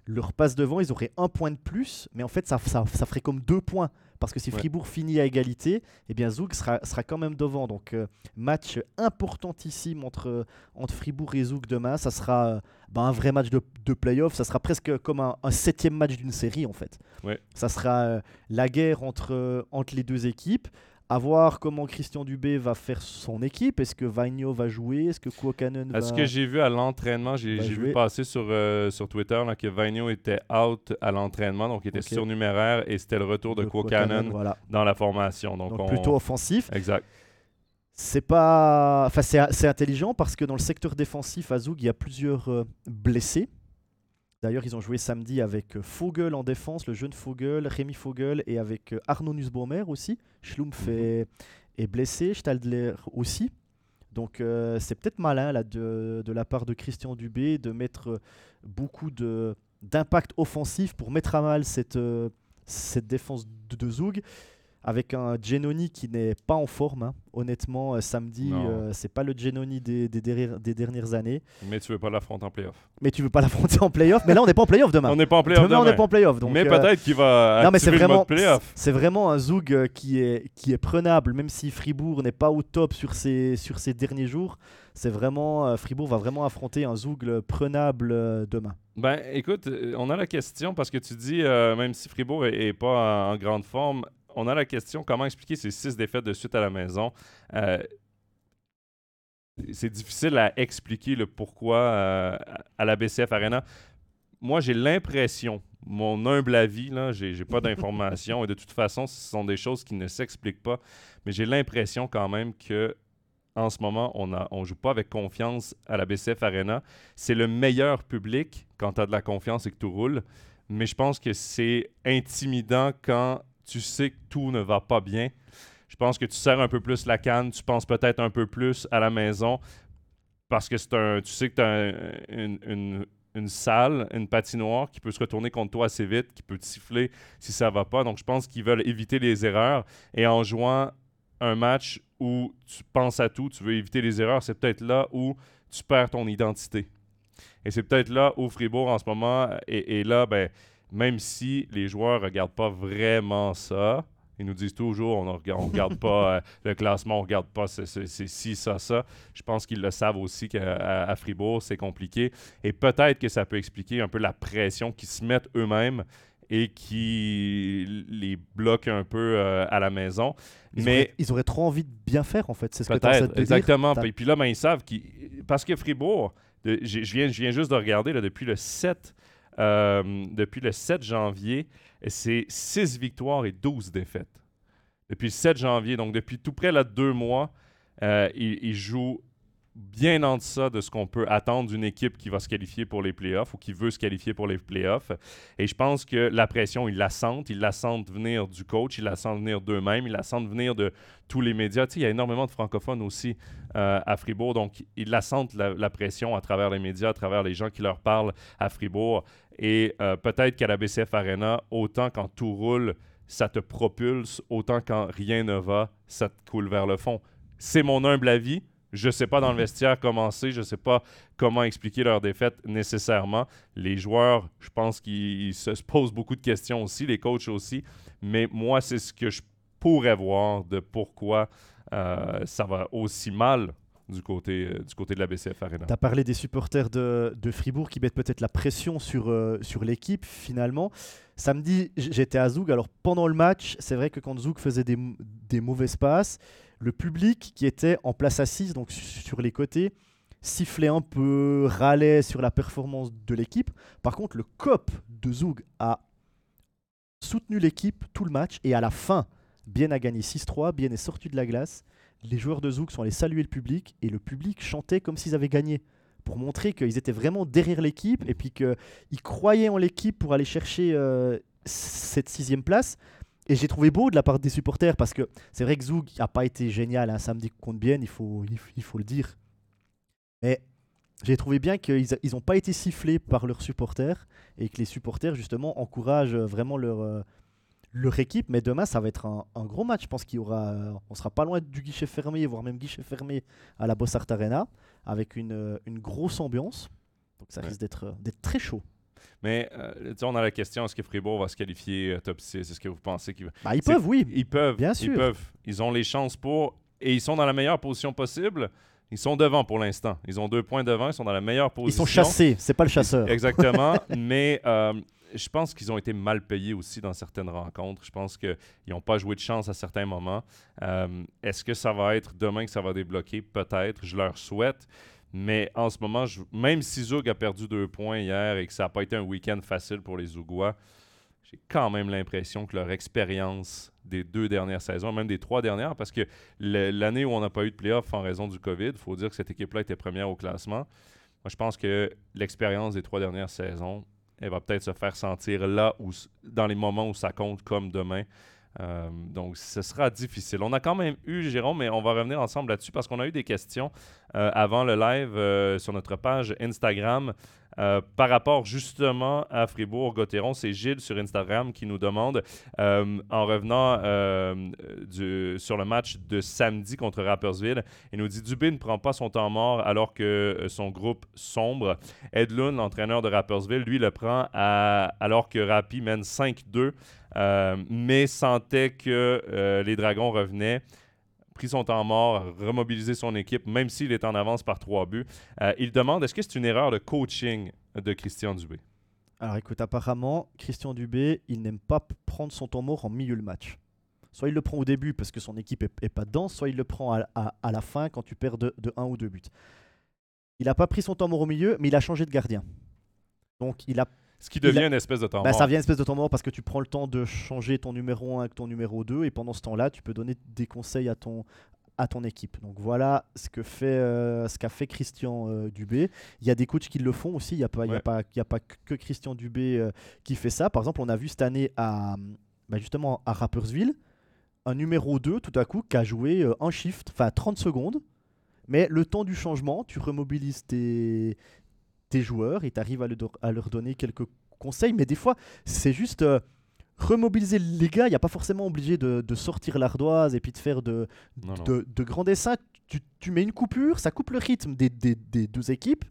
leur passe devant, ils auraient un point de plus, mais en fait ça, ça ferait comme deux points. Parce que si Fribourg finit à égalité, eh bien Zoug sera, sera quand même devant. Donc euh, match importantissime entre, entre Fribourg et Zoug demain. Ça sera euh, ben, un vrai match de, de playoff. Ça sera presque comme un, septième match d'une série en fait. Ça sera euh, la guerre entre, entre les deux équipes à voir comment Christian Dubé va faire son équipe. Est-ce que Vagno va jouer? Est-ce que Kuokanen va Ce que j'ai vu à l'entraînement, j'ai vu passer sur, euh, sur Twitter là, que Vagno était out à l'entraînement, donc il était surnuméraire et c'était le retour de, de dans la formation. Donc, plutôt offensif. Exact. C'est pas, enfin c'est intelligent parce que dans le secteur défensif à Zoug, il y a plusieurs euh, blessés. D'ailleurs, ils ont joué samedi avec euh, Fogel en défense, le jeune Fogel, Rémi Fogel, et avec euh, Arnaud Nussbaumer aussi. Schlumpf mhm. est, est, blessé, Stadler aussi. Donc euh, c'est peut-être malin là, de, de, la part de Christian Dubé de mettre beaucoup d'impact offensif pour mettre à mal cette, cette défense de, de Zoug avec un Genoni qui n'est pas en forme. Hein. Honnêtement, euh, samedi, euh, c'est pas le Genoni des, des, des, dernières années. Mais tu veux pas l'affronter en playoff. Mais tu veux pas l'affronter en playoff? mais là, on n'est pas en playoff demain. On n'est pas en playoff demain. on n'est pas en playoff. Donc, mais euh, peut-être qu'il va non, mais c'est vraiment, C'est vraiment un Zoug qui est, qui est prenable, même si Fribourg n'est pas au top sur ces, sur ces derniers jours. C'est vraiment Fribourg va vraiment affronter un Zoug prenable demain. Ben, écoute, on a la question parce que tu dis, même si Fribourg est, pas en grande forme, on a la question comment expliquer ces six défaites de suite à la maison? Euh, c'est difficile à expliquer le pourquoi euh, à la BCF Arena. Moi, j'ai l'impression, mon humble avis, là, j'ai, pas d'informations et de toute façon, ce sont des choses qui ne s'expliquent pas, mais j'ai l'impression quand même que en ce moment, on ne on joue pas avec confiance à la BCF Arena. C'est le meilleur public quand tu as de la confiance et que tout roule, mais je pense que c'est intimidant quand tu sais que tout ne va pas bien. Je pense que tu serres un peu plus la canne, tu penses peut-être un peu plus à la maison parce que c'est un, tu sais que tu as une, une, salle, une patinoire qui peut se retourner contre toi assez vite, qui peut te siffler si ça va pas. Donc je pense qu'ils veulent éviter les erreurs et en jouant un match où tu penses à tout, tu veux éviter les erreurs, c'est peut-être là où tu perds ton identité. Et c'est peut-être là où Fribourg en ce moment est, là, ben, même si les joueurs ne regardent pas vraiment ça, ils nous disent toujours on ne regarde, pas euh, le classement, on ne regarde pas c'est ci, ça, ça. Je pense qu'ils le savent aussi qu'à Fribourg, c'est compliqué. Et peut-être que ça peut expliquer un peu la pression qu'ils se mettent eux-mêmes et qui les bloquent un peu euh, à la maison. Ils Mais auraient, ils auraient trop envie de bien faire, en fait. C'est ce que tu Exactement. Et puis là, ben, ils savent qu'ils. Parce que Fribourg, je viens, viens juste de regarder là, depuis le 7 euh, depuis le 7 janvier, c'est 6 victoires et 12 défaites. Depuis le 7 janvier, donc depuis tout près là, deux mois, euh, il, joue bien en deçà de ce qu'on peut attendre d'une équipe qui va se qualifier pour les playoffs ou qui veut se qualifier pour les playoffs. Et je pense que la pression, ils la sentent. Ils la sentent venir du coach, ils la sentent venir d'eux-mêmes, ils la sentent venir de tous les médias. Tu sais, il y a énormément de francophones aussi euh, à Fribourg, donc ils la sentent, la, pression, à travers les médias, à travers les gens qui leur parlent à Fribourg. Et euh, peut-être qu'à la BCF Arena, autant quand tout roule, ça te propulse, autant quand rien ne va, ça te coule vers le fond. C'est mon humble avis. Je ne sais pas dans le vestiaire comment c'est, je ne sais pas comment expliquer leur défaite nécessairement. Les joueurs, je pense qu'ils se posent beaucoup de questions aussi, les coachs aussi. Mais moi, c'est ce que je pourrais voir de pourquoi euh, ça va aussi mal du côté, euh, du côté de la BCF Arena. Tu as parlé des supporters de, Fribourg qui mettent peut-être la pression sur, euh, sur l'équipe finalement. Samedi, j'étais à Zoug. Alors pendant le match, c'est vrai que quand Zoug faisait des, des mauvais passes, le public qui était en place assise, donc sur les côtés, sifflait un peu, râlait sur la performance de l'équipe. Par contre, le COP de Zoug a soutenu l'équipe tout le match et à la fin, Bien a gagné 6-3, Bien est sorti de la glace. Les joueurs de Zoug sont allés saluer le public et le public chantait comme s'ils avaient gagné pour montrer qu'ils étaient vraiment derrière l'équipe et puis qu'ils croyaient en l'équipe pour aller chercher euh, cette sixième place. Et j'ai trouvé beau de la part des supporters parce que c'est vrai que Zoug n'a pas été génial un samedi contre Bienne, il faut, il, faut le dire. Mais j'ai trouvé bien qu'ils n'ont pas été sifflés par leurs supporters et que les supporters, justement, encouragent vraiment leur, euh, leur équipe. Mais demain, ça va être un, gros match. Je pense y aura, on sera pas loin du guichet fermé, voire même guichet fermé à la Bossart Arena avec une, une grosse ambiance. Donc ça risque d'être très chaud. Mais euh, on a la question est-ce que Fribourg va se qualifier euh, top 6 Est-ce que vous pensez qu'ils bah, Ils peuvent, oui. Ils peuvent. Bien sûr. Ils peuvent. Ils ont les chances pour. Et ils sont dans la meilleure position possible. Ils sont devant pour l'instant. Ils ont deux points devant. Ils sont dans la meilleure position. Ils sont chassés. C'est pas le chasseur. Exactement. mais. Euh, je pense qu'ils ont été mal payés aussi dans certaines rencontres. Je pense qu'ils n'ont pas joué de chance à certains moments. Est-ce que ça va être demain que ça va débloquer? Peut-être. Je leur souhaite. Mais en ce moment, même si Zug a perdu deux points hier et que ça n'a pas été un week-end facile pour les Zougois, j'ai quand même l'impression que leur expérience des deux dernières saisons, même des trois dernières, parce que l'année où on n'a pas eu de playoff en raison du COVID, il faut dire que cette équipe-là était première au classement. Moi, je pense que l'expérience des trois dernières saisons, elle va peut-être se faire sentir là, où, dans les moments où ça compte, comme demain. Euh, donc, ce sera difficile. On a quand même eu, Jérôme, mais on va revenir ensemble là-dessus parce qu'on a eu des questions euh, avant le live euh, sur notre page Instagram euh, par rapport justement à Fribourg-Gotteron, c'est Gilles sur Instagram qui nous demande, euh, en revenant euh, sur le match de samedi contre Rappersville, il nous dit Dubé ne prend pas son temps mort alors que son groupe sombre. Edlund, l'entraîneur de Rappersville, lui le prend alors que Rapi mène 5-2, mais sentait que les Dragons revenaient pris son temps mort, remobilisé son équipe, même s'il est en avance par trois buts. Euh, il demande est-ce que c'est une erreur de coaching de Christian Dubé? Alors écoute, apparemment, Christian Dubé, il n'aime pas prendre son temps mort en milieu de match. Soit il le prend au début parce que son équipe est, pas dedans, soit il le prend à, la fin quand tu perds de, de un ou deux buts. Il n'a pas pris son temps mort au milieu, mais il a changé de gardien. Donc il a ce qui devient une espèce de temps bah, mort. Ça devient une espèce de temps mort parce que tu prends le temps de changer ton numéro 1 avec ton numéro 2 et pendant ce temps-là, tu peux donner des conseils à ton, à ton équipe. Donc voilà ce que fait euh, ce qu'a fait Christian euh, Dubé. Il y a des coachs qui le font aussi. Il n'y a, pas, a, pas, a pas que Christian Dubé euh, qui fait ça. Par exemple, on a vu cette année à bah, justement à Rappersville un numéro 2 tout à coup qui a joué un shift, enfin 30 secondes. Mais le temps du changement, tu remobilises tes, tes joueurs et tu arrives à, leur donner quelques conseils. Mais des fois, c'est juste euh, remobiliser les gars. Il n'y a pas forcément obligé de, sortir l'ardoise et puis de faire de, de, grands dessins. Tu, mets une coupure, ça coupe le rythme des, deux équipes.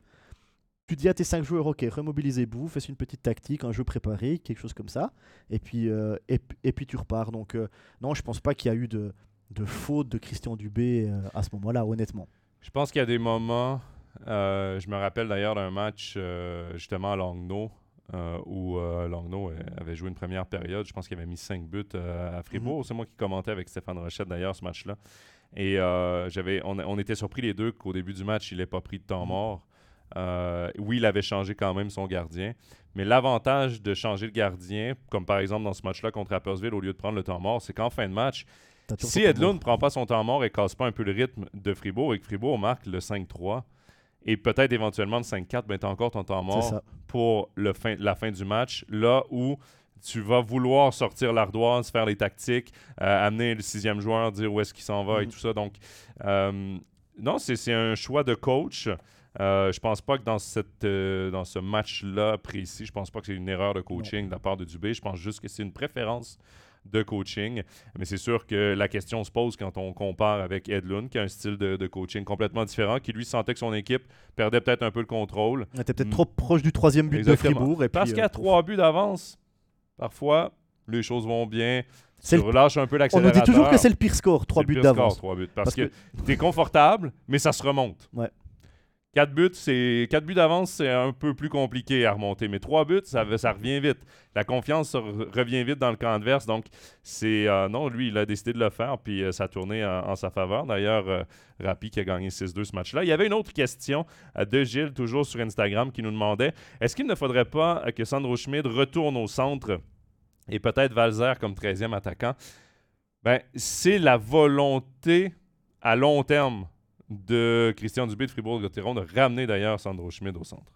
Tu dis à tes cinq joueurs, ok, remobilisez-vous, faites une petite tactique, un jeu préparé, quelque chose comme ça. Et puis, euh, et, puis tu repars. Donc, euh, non, je pense pas qu'il y a eu de, de faute de Christian Dubé à ce moment-là, honnêtement. Je pense qu'il y a des moments euh, je me rappelle d'ailleurs d'un match euh, justement à Langnau euh, où Langnau avait joué une première période. Je pense qu'il avait mis 5 buts à Fribourg. Mhm. C'est moi qui commentais avec Stéphane Rochette d'ailleurs ce match-là. Et j'avais, on, était surpris les deux qu'au début du match, il n'ait pas pris de temps mhm. mort. oui, il avait changé quand même son gardien. Mais l'avantage de changer le gardien, comme par exemple dans ce match-là contre Rappersville, au lieu de prendre le temps mort, c'est qu'en fin de match, Si Edlund ne prend pas son temps mort et casse pas un peu le rythme de Fribourg et que Fribourg marque le 5-3 et peut-être éventuellement le 5-4, ben tu as encore ton temps mort pour le fin, la fin du match, là où tu vas vouloir sortir l'ardoise, faire les tactiques, euh, amener le sixième joueur, dire où est-ce qu'il s'en va et Mhm. tout ça. Donc, euh, non, c'est c'est un choix de coach. Euh, je pense pas que dans, cette, euh, dans ce match-là précis, je pense pas que c'est une erreur de coaching de la part de Dubé. Je pense juste que c'est une préférence de coaching. Mais c'est sûr que la question se pose quand on compare avec Edlund, qui a un style de, de coaching complètement différent, qui lui sentait que son équipe perdait peut-être un peu le contrôle. Ouais, T'es peut-être Mm. trop proche du troisième but Exactement. de Fribourg. Et Parce euh, trois buts d'avance, parfois, les choses vont bien. Tu le- relâches un peu On nous l'accélérateur. dit toujours que c'est le pire score, 3 C'est le buts pire score, d'avance. trois buts. Parce, Parce que, tu es confortable, mais ça se remonte. Ouais. 4 buts, c'est quatre buts d'avance, c'est un peu plus compliqué à remonter. Mais 3 buts, ça, revient vite. La confiance re- revient vite dans le camp adverse. Donc, c'est. euh, non, lui, il a décidé de le faire, puis euh, ça a tourné en, sa faveur. D'ailleurs, euh, qui a gagné 6-2 ce match-là. Il y avait une autre question euh, de Gilles, toujours sur Instagram, qui nous demandait est-ce qu'il ne faudrait pas euh, que Sandro Schmid retourne au centre et peut-être Valzer comme 13e attaquant? Ben, c'est la volonté à long terme de Christian Dubé de Fribourg-Gotteron de ramener d'ailleurs Sandro Schmid au centre.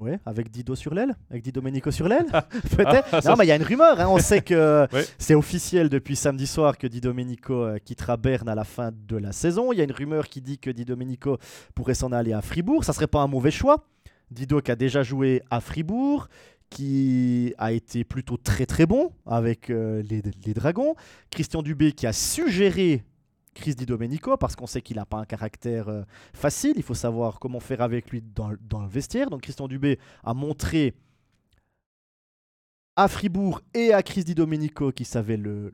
Oui, avec Dido sur l'aile? Avec Di Domenico sur l'aile? Peut-être? Ah, non, mais il y a une rumeur. hein, On sait que c'est officiel depuis samedi soir que Di Domenico euh, quittera Berne à la fin de la saison. Il y a une rumeur qui dit que Di Domenico pourrait s'en aller à Fribourg. Ça serait pas un mauvais choix. Dido qui a déjà joué à Fribourg, qui a été plutôt très très bon avec euh, les, les Dragons. Christian Dubé qui a su gérer Chris Di Domenico parce qu'on sait qu'il n'a pas un caractère euh, facile. Il faut savoir comment faire avec lui dans, le- vestiaire. Donc Christian Dubé a montré à Fribourg et à Chris Di Domenico qui savait le,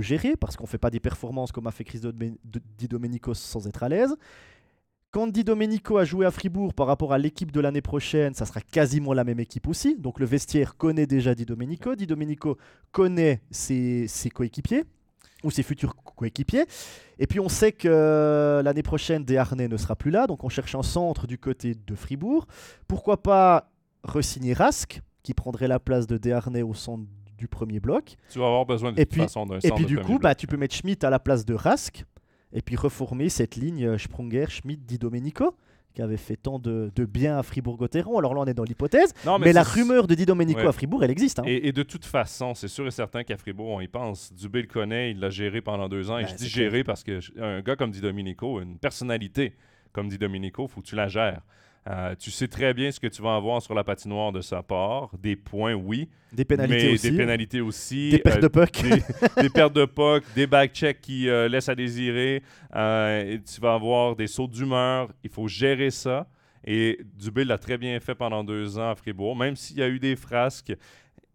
gérer parce qu'on ne fait pas des performances comme a fait Chris Di Domenico sans être à l'aise. Quand Di Domenico a joué à Fribourg par rapport à l'équipe de l'année prochaine, ça sera quasiment la même équipe aussi. Donc le vestiaire connaît déjà Di Domenico. Di Domenico connaît ses coéquipiers ou ses futurs co- coéquipiers. Et puis on sait que euh, l'année prochaine, Desharnais ne sera plus là. Donc on cherche un centre du côté de Fribourg. Pourquoi pas re-signer Rask, qui prendrait la place de Desharnais au centre du premier bloc. Tu vas avoir besoin de Et puis- façon d'un Et puis du coup, bloc. bah, tu peux mettre Schmidt à la place de Rask. Et puis reformer cette ligne euh, Sprunger, Schmidt, Di Domenico, qui avait fait tant de, de bien à Fribourg-Gotteron. Alors là, on est dans l'hypothèse. Mais, la rumeur de Di Domenico Ouais. à Fribourg, elle existe. hein. Et, et de toute façon, c'est sûr et certain qu'à Fribourg, on y pense. Dubé le connaît, il l'a géré pendant deux ans. et Ben, je dis gérer parce que un gars comme Di Domenico, une personnalité comme Di Domenico, faut que tu la gères. Euh, tu sais très bien ce que tu vas avoir sur la patinoire de sa part. Des points, oui. Des pénalités mais aussi. Des pénalités aussi. Des pertes euh, de puck. des, des pertes de puck, des back-checks qui euh, laissent à désirer. et tu vas avoir des sauts d'humeur. Il faut gérer ça. Et Dubé l'a très bien fait pendant deux ans à Fribourg. Même s'il y a eu des frasques,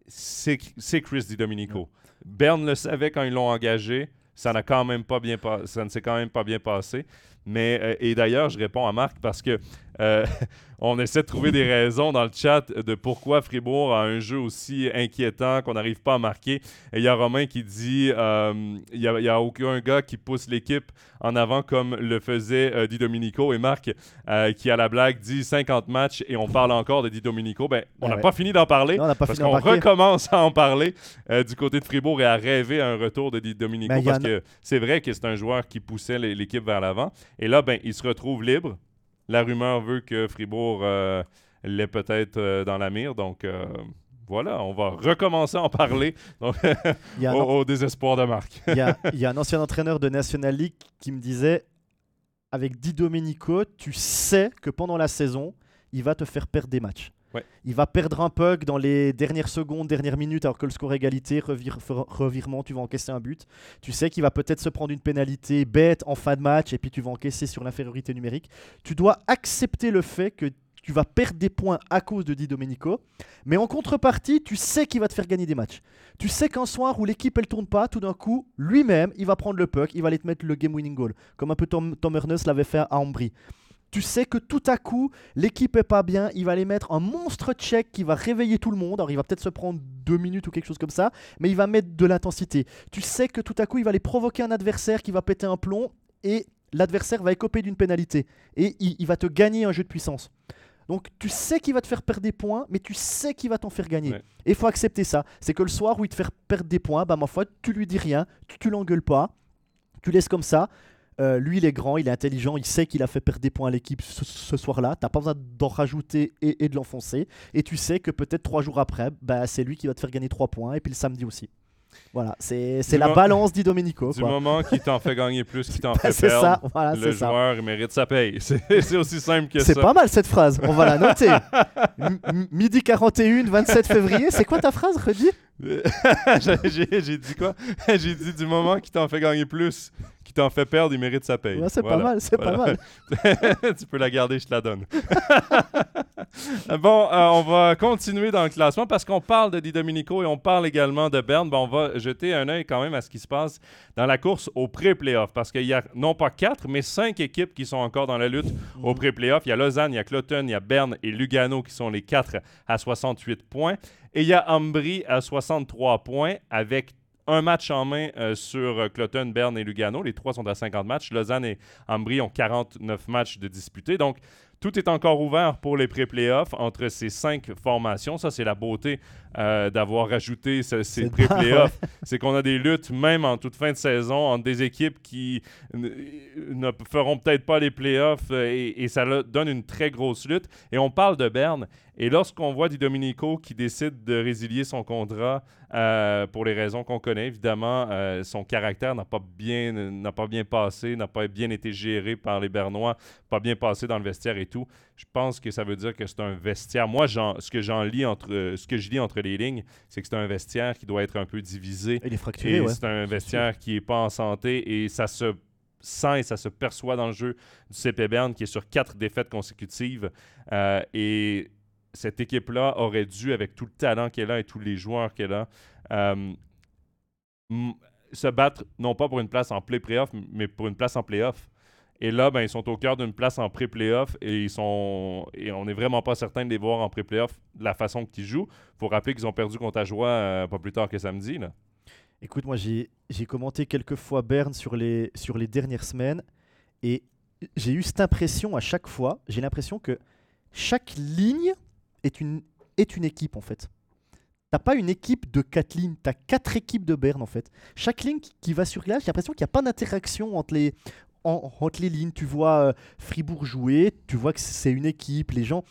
c'est Chris Di Domenico. Berne le savait quand ils l'ont engagé. Ça n'a quand même pas bien ça ne s'est quand même pas bien passé. Mais et d'ailleurs, je réponds à Marc parce que euh, on essaie de trouver des raisons dans le chat de pourquoi Fribourg a un jeu aussi inquiétant qu'on n'arrive pas à marquer. Et il y a Romain qui dit euh, il n'y a, aucun gars qui pousse l'équipe en avant comme le faisait euh, Di Domenico. Et Marc, qui a la blague, dit 50 matchs et on parle encore de Di Domenico. Ben, on Ah n'a ouais. pas fini d'en parler. Non, on n'a pas Parce qu'on recommence à en parler du côté de Fribourg et à rêver à un retour de Di Domenico y parce a- que c'est vrai que c'est un joueur qui poussait l'é- l'équipe vers l'avant. Et là, ben, il se retrouve libre. La rumeur veut que Fribourg euh, l'est peut-être euh, dans la mire. Donc euh, voilà, on va recommencer à en parler donc, Il y a un au, au désespoir de Marc. Il y, y a un ancien entraîneur de National League qui me disait avec Di Domenico, tu sais que pendant la saison, il va te faire perdre des matchs. Il va perdre un puck dans les dernières secondes, dernières minutes, alors que le score égalité, revirement, tu vas encaisser un but. Tu sais qu'il va peut-être se prendre une pénalité bête en fin de match et puis tu vas encaisser sur l'infériorité numérique. Tu dois accepter le fait que tu vas perdre des points à cause de Di Domenico, mais en contrepartie, tu sais qu'il va te faire gagner des matchs. Tu sais qu'un soir où l'équipe elle tourne pas, tout d'un coup, lui-même, il va prendre le puck, il va aller te mettre le game winning goal, comme un peu Tom, Tom Ernest l'avait fait à Ambry. Tu sais que tout à coup, l'équipe est pas bien, il va aller mettre un monstre check qui va réveiller tout le monde. Alors il va peut-être se prendre deux minutes ou quelque chose comme ça, mais il va mettre de l'intensité. Tu sais que tout à coup, il va aller provoquer un adversaire qui va péter un plomb et l'adversaire va écoper d'une pénalité et il, il va te gagner un jeu de puissance. Donc tu sais qu'il va te faire perdre des points, mais tu sais qu'il va t'en faire gagner. Ouais. Et il faut accepter ça. C'est que le soir où il te fait perdre des points, bah ma foi, tu lui dis rien, tu, tu l'engueules pas. Tu laisses comme ça. Euh, lui, il est grand, il est intelligent, il sait qu'il a fait perdre des points à l'équipe ce, soir-là. T'as pas besoin d'en rajouter et, et de l'enfoncer. Et tu sais que peut-être trois jours après, bah, c'est lui qui va te faire gagner trois points. Et puis le samedi aussi. Voilà, c'est la balance dit Domenico. Du quoi. moment qu'il t'en fait gagner plus, qu'il t'en fait perdre, ça, voilà, le ça. joueur mérite sa paye. C'est aussi simple que ça. C'est pas mal cette phrase, on va la noter. M- midi 41, 27 février, c'est quoi ta phrase, redis j'ai dit quoi? J'ai dit du moment qu'il t'en fait gagner plus, qu'il t'en fait perdre, il mérite sa paye. Ouais, C'est Voilà. pas mal, c'est Voilà. pas mal. tu peux la garder, je te la donne. bon, euh, on va continuer dans le classement parce qu'on parle de Di Domenico et on parle également de Berne. On va jeter un œil quand même à ce qui se passe dans la course au pré-playoff parce qu'il y a non pas quatre, mais cinq équipes qui sont encore dans la lutte au pré-playoff. Il y a Lausanne, il y a Cloton, il y a Berne et Lugano qui sont les quatre à 68 points. Et il y a Ambry à 63 points avec un match en main euh, sur Cloton, Berne et Lugano. Les trois sont à 50 matchs. Lausanne et Ambry ont 49 matchs de disputés. Donc, tout est encore ouvert pour les pré-playoffs entre ces cinq formations. Ça, c'est la beauté euh, d'avoir rajouté ce- ces pré-playoffs. C'est qu'on a des luttes, même en toute fin de saison, entre des équipes qui ne, ne feront peut-être pas les playoffs euh, et, et ça donne une très grosse lutte. Et on parle de Berne. Et lorsqu'on voit Di Domenico qui décide de résilier son contrat euh, pour les raisons qu'on connaît, évidemment, euh, son caractère n'a pas bien n'a pas bien passé, n'a pas bien été géré par les Bernois, pas bien passé dans le vestiaire et tout. Je pense que ça veut dire que c'est un vestiaire. Moi, ce que j'en lis entre ce que je lis entre les lignes, c'est que c'est un vestiaire qui doit être un peu divisé. Il est fracturé, ouais. c'est un vestiaire qui n'est pas en santé et ça se sent et ça se perçoit dans le jeu du CP Berne qui est sur quatre défaites consécutives. Euh, et cette équipe-là aurait dû, avec tout le talent qu'elle a et tous les joueurs qu'elle a, euh, se battre non pas pour une place en play-playoff, mais pour une place en playoff. Et là, ben, ils sont au cœur d'une place en pré-playoff et et on n'est vraiment pas certain de les voir en pré-playoff de la façon qu'ils jouent. faut rappeler qu'ils ont perdu contre Ajoie euh, pas plus tard que samedi. Là. Écoute, moi j'ai j'ai commenté quelques fois Berne sur les, sur les dernières semaines et j'ai eu cette impression à chaque fois, j'ai l'impression que chaque ligne est une, est une équipe en fait. T'as pas une équipe de quatre lignes, t'as quatre équipes de Berne en fait. Chaque ligne qui, va sur là, j'ai l'impression qu'il n'y a pas d'interaction entre les, en- entre les lignes. Tu vois euh, Fribourg jouer, tu vois que c'est une équipe, les gens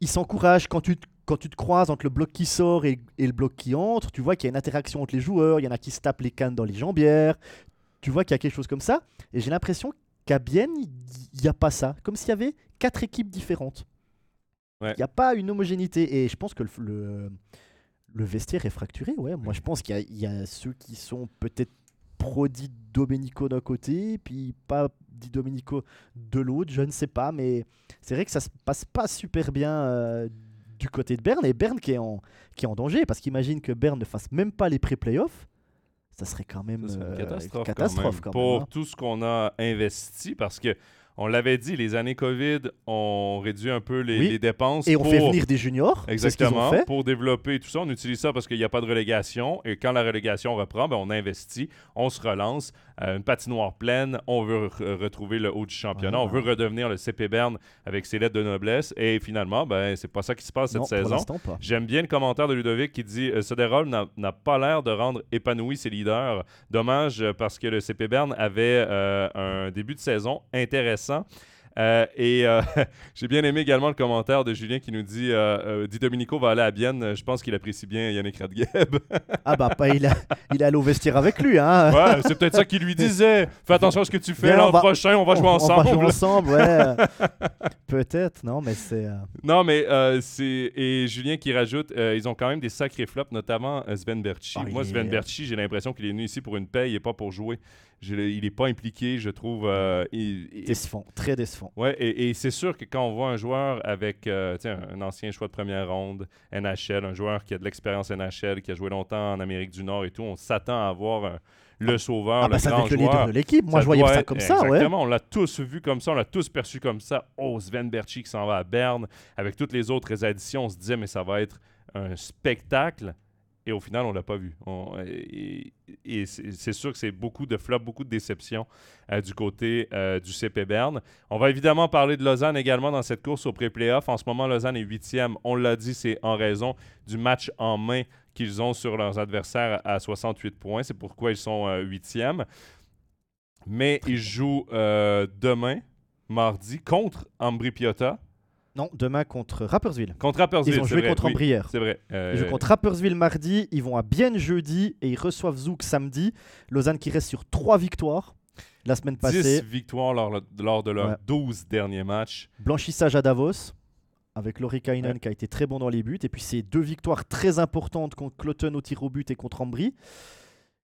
ils s'encouragent quand tu, te- quand tu te croises entre le bloc qui sort et, et le bloc qui entre, tu vois qu'il y a une interaction entre les joueurs, il y en a qui se tapent les cannes dans les jambières, tu vois qu'il y a quelque chose comme ça. Et j'ai l'impression qu'à Bienne, il n'y a pas ça. Comme s'il y avait quatre équipes différentes. Il Ouais. n'y a pas une homogénéité. Et je pense que le, le, le vestiaire est fracturé. Ouais. Moi, je pense qu'il y a- il y, a ceux qui sont peut-être pro-Di Domenico d'un côté, puis pas Di Domenico de l'autre, je ne sais pas. Mais c'est vrai que ça se passe pas super bien euh, du côté de Berne. Et Berne qui est en, qui est en danger, parce qu'imagine que Berne ne fasse même pas les pré-playoffs. Ça serait quand même Ça, une euh, catastrophe, catastrophe quand même. quand même, pour hein. tout ce qu'on a investi parce que on l'avait dit, les années COVID ont réduit un peu les, Oui. les dépenses. Et on pour... fait venir des juniors. Exactement. fait. Pour développer tout ça, on utilise ça parce qu'il n'y a pas de relégation. Et quand la relégation reprend, ben, on investit, on se relance. Euh, une patinoire pleine, on veut re- retrouver le haut du championnat, on veut redevenir le CP Berne avec ses lettres de noblesse. Et finalement, ben, c'est pas ça qui se passe cette Non, saison. J'aime bien le commentaire de Ludovic qui dit euh, Soderholm n'a- pas l'air de rendre épanoui ses leaders. Dommage euh, parce que le CP Berne avait euh, un début de saison intéressant. Euh, et euh, j'ai bien aimé également le commentaire de Julien qui nous dit euh, euh, Di Domenico va aller à Bienne. Je pense qu'il apprécie bien Yannick Radgeb. Ah bah pas, il, a, il au vestiaire avec lui. Hein. ouais, c'est peut-être ça qu'il lui disait. Fais attention à ce que tu fais l'an on va- prochain, on va jouer On ensemble. va jouer ensemble, ouais. Peut-être, non, mais c'est. Non, mais c'est. Et Julien qui rajoute ils ont quand même des sacrés flops, notamment Sven Berchi. Ah, Moi, Sven est- Berchi, j'ai l'impression qu'il est venu ici pour une paye et pas pour jouer. Je- il n'est pas impliqué, je trouve. euh, il- il- décevant, très décevant. Ouais, et, et c'est sûr que quand on voit un joueur avec euh, un, ancien choix de première ronde, NHL, un joueur qui a de l'expérience NHL, qui a joué longtemps en Amérique du Nord et tout, on s'attend à avoir un- le sauveur, Ah le bah ça grand le leader de l'équipe. Moi, Ça je voyais ça comme ça, ouais. Exactement, on l'a tous vu comme ça, on l'a tous perçu comme ça. Oh, Sven Berchi qui s'en va à Berne. Avec toutes les autres additions, on se disait, mais ça va être un spectacle. Et au final, on l'a pas vu. Et c'est sûr que c'est beaucoup de flops, beaucoup de déceptions euh, du côté euh, du CP Berne. On va évidemment parler de Lausanne également dans cette course au pré-playoff. En ce moment, Lausanne est huitième. On l'a dit, c'est en raison du match en main qu'ils ont sur leurs adversaires à 68 points. C'est pourquoi ils sont euh, huitièmes. Mais ils jouent demain, mardi, contre Ambri Piotta. Non, demain contre Rapperswil. Contre Rapperswil, Ils ont joué vrai, contre oui, hier. C'est vrai. Euh, Ils jouent contre Rapperswil mardi, ils vont à Bienne jeudi et ils reçoivent Zouk samedi. Lausanne qui reste sur trois victoires la semaine 10 passée. victoires lors, lors de leurs Ouais. 12 derniers matchs. Blanchissage à Davos avec Laurie Kainen Ouais. qui a été très bon dans les buts. Et puis ces deux victoires très importantes contre Cloton au tir au but et contre Ambry.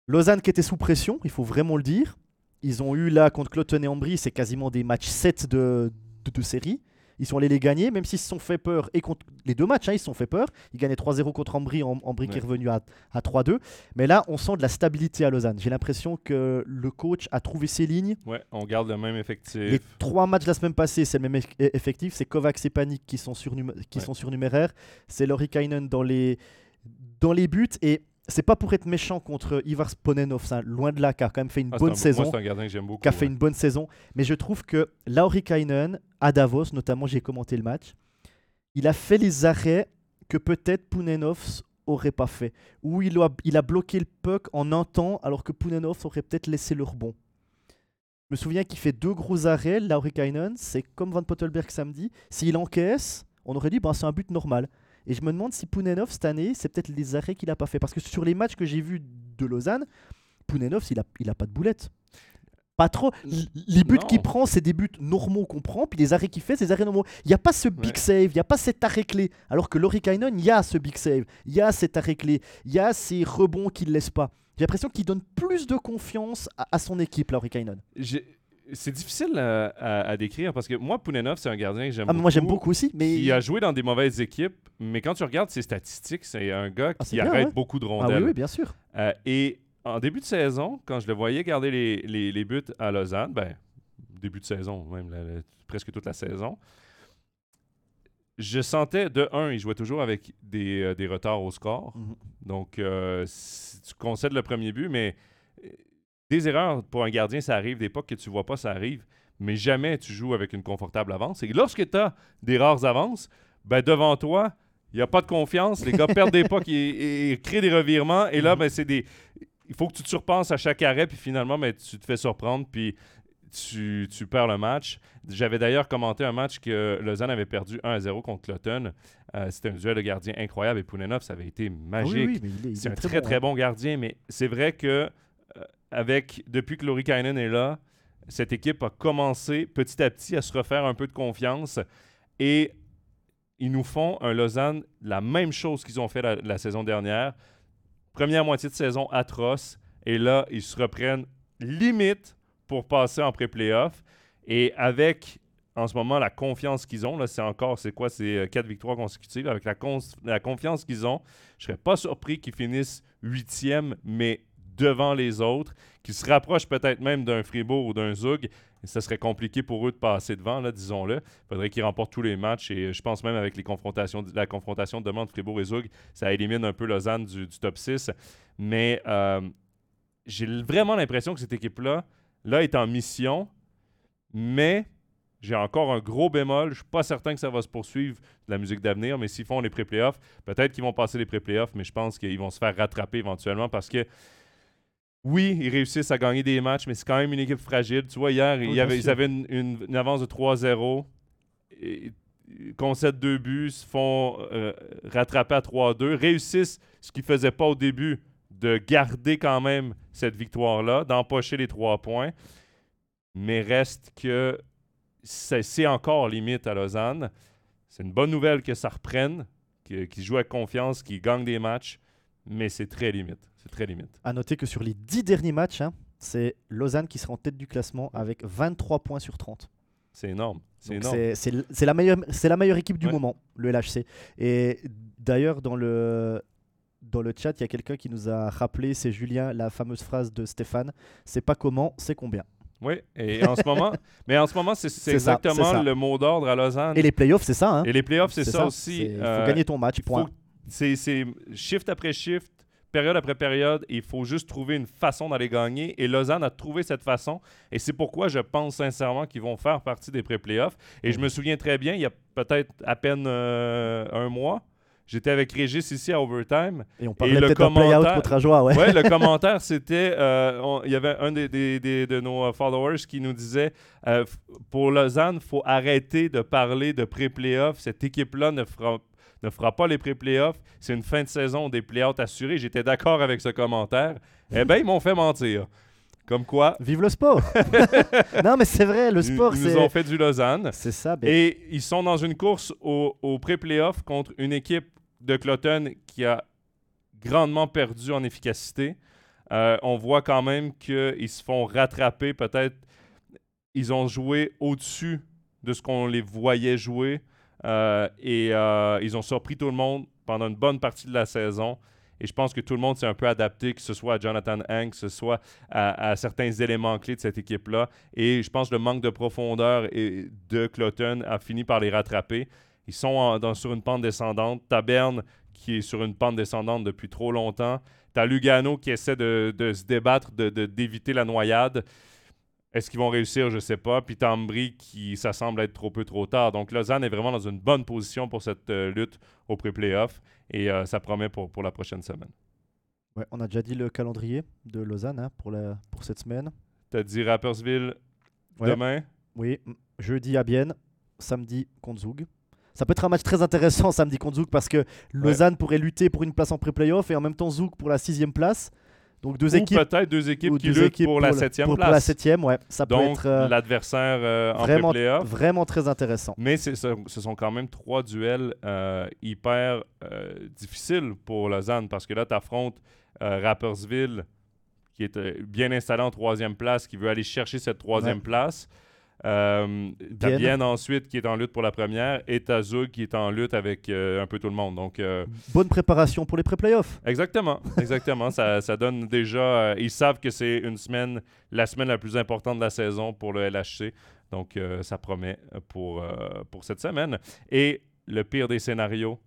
Lausanne qui était sous pression, il faut vraiment le dire. Ils ont eu là contre Cloton et Ambry, c'est quasiment des matchs 7 de, de, de série. Ils sont allés les gagner, même s'ils se sont fait peur. Et contre les deux matchs, hein, ils se sont fait peur. Ils gagnaient 3-0 contre Ambry, Am- Ambry qui est revenu à, à 3-2. Mais là, on sent de la stabilité à Lausanne. J'ai l'impression que le coach a trouvé ses lignes. Ouais, on garde le même effectif. Les trois matchs de la semaine passée, c'est le même eff- effectif. C'est Kovacs et Panic qui sont, surnum- qui Ouais. sont surnuméraires. C'est Laurie Kainen dans les, dans les buts. Et c'est pas pour être méchant contre Ivar Sponenov, ça, loin de là, qui a quand même fait une Ah, bonne un- saison. Moi, c'est un gardien que j'aime beaucoup. qui a fait ouais. une bonne saison. Mais je trouve que Lauri Kainen, à Davos, notamment, j'ai commenté le match, il a fait les arrêts que peut-être Pounenovs aurait pas fait. Ou il a, il a bloqué le puck en un temps, alors que Pounenovs aurait peut-être laissé le rebond. Je me souviens qu'il fait deux gros arrêts, Lauri Kainen, c'est comme Van Pottelberg samedi. S'il encaisse, on aurait dit ben, c'est un but normal. Et je me demande si Pounenovs, cette année, c'est peut-être les arrêts qu'il a pas fait. Parce que sur les matchs que j'ai vus de Lausanne, Pounenovs, il a, il a pas de boulette. Pas trop. L- Les buts qu'il prend, c'est des buts normaux qu'on prend, puis les arrêts qu'il fait, c'est des arrêts normaux. Il n'y a pas ce big Ouais. save, il n'y a pas cet arrêt clé. Alors que Laurie Kainen, il y a ce big save, il y a cet arrêt clé, il y a ces rebonds qu'il ne laisse pas. J'ai l'impression qu'il donne plus de confiance à, à son équipe, Laurie Kainen. J'ai- C'est difficile à, à- à décrire parce que moi, Poulenov, c'est un gardien que j'aime Ah, beaucoup. moi, j'aime beaucoup aussi, mais. Il a joué dans des mauvaises équipes, mais quand tu regardes ses statistiques, c'est un gars Ah, qui bien, arrête ouais. beaucoup de Ah rondelles. oui, oui, bien sûr. Euh, et en début de saison, quand je le voyais garder les, les- les buts à Lausanne, ben, début de saison, même la- la- presque toute la saison, je sentais, de un, il jouait toujours avec des, euh, des retards au score. Mhm. Donc, euh, si tu concèdes le premier but, mais euh, des erreurs pour un gardien, ça arrive. Des pas que tu vois pas, ça arrive. Mais jamais tu joues avec une confortable avance. Et lorsque tu as des rares avances, ben devant toi, il n'y a pas de confiance. Les gars perdent des pas et, et créent des revirements. Et là, ben, c'est des. Il faut que tu te surpenses à chaque arrêt, puis finalement, ben, tu te fais surprendre, puis tu, tu perds le match. J'avais d'ailleurs commenté un match que Lausanne avait perdu 1 à 0 contre Cloton. Euh, C'était un duel de gardiens incroyable et Poulenov, ça avait été Ah oui, magique. oui, C'est est un très, très, bon, bon gardien, mais c'est vrai que avec depuis que Laurie Kainen est là, cette équipe a commencé petit à petit à se refaire un peu de confiance et ils nous font un Lausanne la même chose qu'ils ont fait la, saison dernière. Première moitié de saison atroce et là ils se reprennent limite pour passer en pré-playoff et avec en ce moment la confiance qu'ils ont là c'est encore c'est quoi c'est euh, quatre victoires consécutives avec la, la confiance qu'ils ont je serais pas surpris qu'ils finissent huitième, mais devant les autres, qu'ils se rapprochent peut-être même d'un Fribourg ou d'un Zug. Et ça serait compliqué pour eux de passer devant, disons-le. Il faudrait qu'ils remportent tous les matchs. Et je pense même avec les confrontations, la confrontation de demain entre Fribourg et Zug, ça élimine un peu Lausanne du, du top 6. Mais euh, j'ai vraiment l'impression que cette équipe-là, là, est en mission, mais j'ai encore un gros bémol. Je suis pas certain que ça va se poursuivre de la musique d'avenir, mais s'ils font les pré-playoffs, peut-être qu'ils vont passer les pré-playoffs, mais je pense qu'ils vont se faire rattraper éventuellement parce que oui, ils réussissent à gagner des matchs, mais c'est quand même une équipe fragile. Tu vois, hier, il avait- ils avaient une, une- une avance de 3-0. et- Ils concèdent deux buts, se font euh, rattraper à 3-2, réussissent ce qu'ils ne faisaient pas au début, de garder quand même cette victoire-là, d'empocher les trois points. Mais reste que c'est encore limite à Lausanne. C'est une bonne nouvelle que ça reprenne, qu'ils jouent avec confiance, qu'ils gagnent des matchs, mais c'est très limite. C'est très limite. À noter que sur les 10 derniers matchs, hein, c'est Lausanne qui sera en tête du classement avec 23 points sur 30. C'est énorme. C'est la, meilleure- c'est la meilleure équipe du Ouais. moment, le LHC. Et d'ailleurs, dans le, dans le chat, il y a quelqu'un qui nous a rappelé, c'est Julien, la fameuse phrase de Stéphane c'est pas comment, c'est combien. Oui, et en ce moment, mais en ce moment, c'est exactement ça. le mot d'ordre à Lausanne. Et les playoffs, c'est ça. Hein Et les playoffs, c'est ça, aussi. Il faut Euh, gagner ton match, faut- c'est shift après shift, période après période. Il faut juste trouver une façon d'aller gagner. Et Lausanne a trouvé cette façon. Et c'est pourquoi je pense sincèrement qu'ils vont faire partie des pré-playoffs. Et je me souviens très bien, il y a peut-être à peine euh, un mois, J'étais avec Régis ici à Overtime. Et on parlait peut-être d'un play-out commentaire- contre Ajoie, ouais. Ouais, le commentaire, c'était. euh, on- Il y avait un des, des- des- de nos euh, followers qui nous disait euh, pour Lausanne, il faut arrêter de parler de pré-playoff. Cette équipe-là ne fera, ne fera pas les pré-playoffs. C'est une fin de saison des play-outs assurés. J'étais d'accord avec ce commentaire. Eh bien, ils m'ont fait mentir. Comme quoi, Vive le sport Non, mais c'est vrai, le sport, ils nous c'est. ont fait du Lausanne. C'est ça. ben, Et ils sont dans une course au, au pré-playoff contre une équipe de Cloton qui a grandement perdu en efficacité. Euh, on voit quand même qu'ils se font rattraper. Peut-être ils ont joué au-dessus de ce qu'on les voyait jouer. Euh, et euh, ils ont surpris tout le monde pendant une bonne partie de la saison. Et je pense que tout le monde s'est un peu adapté, que ce soit à Jonathan Hank, que ce soit à, certains éléments clés de cette équipe-là. Et je pense que le manque de profondeur de Cloton a fini par les rattraper. Ils sont sur une pente descendante. T'as Berne qui est sur une pente descendante depuis trop longtemps. T'as Lugano qui essaie de, de se débattre, de- de- d'éviter la noyade. Est-ce qu'ils vont réussir? Je ne sais pas. Puis t'as Ambry qui, ça semble être trop peu trop tard. Donc Lausanne est vraiment dans une bonne position pour cette euh, lutte au pré-playoff. Et euh, ça promet pour, pour la prochaine semaine. ouais, on a déjà dit le calendrier de Lausanne hein, pour, la, pour cette semaine. T'as dit Rappersville Ouais. demain? Oui, jeudi à Bienne, samedi contre Zoug. Ça peut être un match très intéressant samedi contre Zoug parce que Lausanne pourrait lutter pour une place en pré-playoff et en même temps Zoug pour la sixième place. Donc deux Ou équipes. peut-être deux équipes ou qui deux luttent équipes pour, la septième place. Pour la septième, ouais. Ça peut Donc, être euh, l'adversaire euh, en vraiment, vraiment très intéressant. Mais ce, ce sont quand même trois duels euh, hyper difficiles pour Lausanne parce que là, tu affrontes Rappersville qui est bien installé en troisième place, qui veut aller chercher cette troisième Ouais. place. Euh. Bienne ensuite qui est en lutte pour la première et t'as Zug qui est en lutte avec euh, un peu tout le monde. Donc, euh, Bonne préparation pour les pré-playoffs. Exactement, exactement. ça, ça donne déjà. euh, ils savent que c'est une semaine, la semaine la plus importante de la saison pour le LHC. Donc, ça promet pour, pour cette semaine. Et le pire des scénarios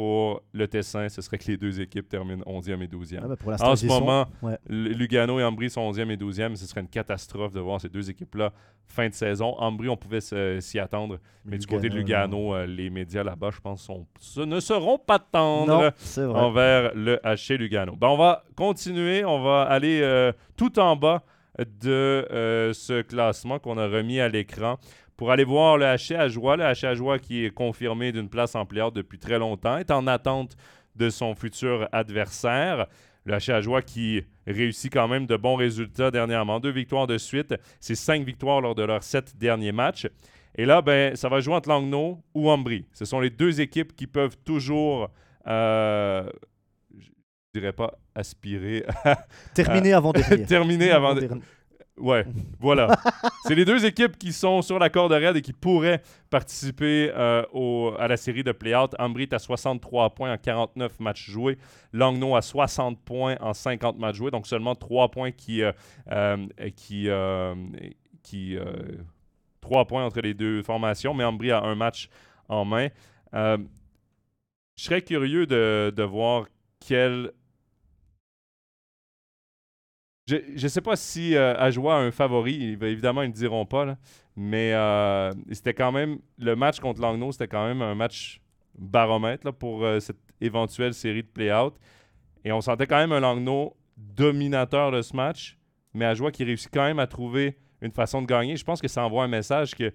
pour le Tessin, ce serait que les deux équipes terminent 11e et 12e. Ah pour l'instant, en ce sont. moment, Ouais. Lugano et Ambry sont 11e et 12e. Ce serait une catastrophe de voir ces deux équipes-là fin de saison. Ambry, on pouvait s'y attendre. Mais du côté de Lugano, euh, les médias là-bas, je pense, sont, ne seront pas tendres Non, envers le HC Lugano. Ben, on va continuer, on va aller euh, tout en bas de euh, ce classement qu'on a remis à l'écran pour aller voir le HC Ajoie. Le HC Ajoie qui est confirmé d'une place en play depuis très longtemps, est en attente de son futur adversaire. Le HC Ajoie qui réussit quand même de bons résultats dernièrement. Deux victoires de suite, c'est cinq victoires lors de leurs sept derniers matchs. Et là, ben, ça va jouer entre Langnau ou Ambry. Ce sont les deux équipes qui peuvent toujours, euh, je dirais pas aspirer, à Terminé avant dernier. terminer avant. de- Dernier. Ouais, voilà. C'est les deux équipes qui sont sur la corde raide et qui pourraient participer euh, au- à la série de play-out. Ambry est à 63 points en 49 matchs joués. Langnau à 60 points en 50 matchs joués. Donc seulement 3 points qui... euh, euh, qui, qui 3 points entre les deux formations, mais Ambry a un match en main. Je serais curieux de, de voir quel je ne sais pas si euh, a un favori. Évidemment, ils ne diront pas. Mais euh, c'était quand même. Le match contre Langnau, c'était quand même un match baromètre pour euh, cette éventuelle série de play-out. Et on sentait quand même un Langnau dominateur de ce match. Mais Ajoie qui réussit quand même à trouver une façon de gagner. Je pense que ça envoie un message que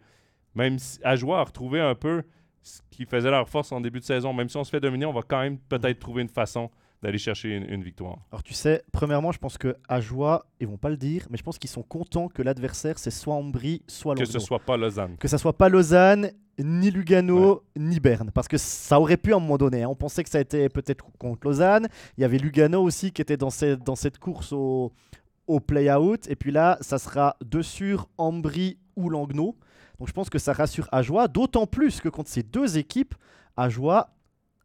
même si Ajoie a retrouvé un peu ce qui faisait leur force en début de saison, même si on se fait dominer, on va quand même peut-être trouver une façon d'aller chercher une, une victoire. Alors tu sais, premièrement, je pense que à joie, ils vont pas le dire, mais je pense qu'ils sont contents que l'adversaire c'est soit Ambry, soit Que Langnau. ce soit pas Lausanne. Que ça soit pas Lausanne, ni Lugano, ni Berne, parce que ça aurait pu à un moment donné. hein. On pensait que ça été peut-être contre Lausanne. Il y avait Lugano aussi qui était dans cette, dans cette course au, au play-out, et puis là, ça sera de sur Ambry ou Langnau. Donc je pense que ça rassure Ajoie, d'autant plus que contre ces deux équipes, Ajoie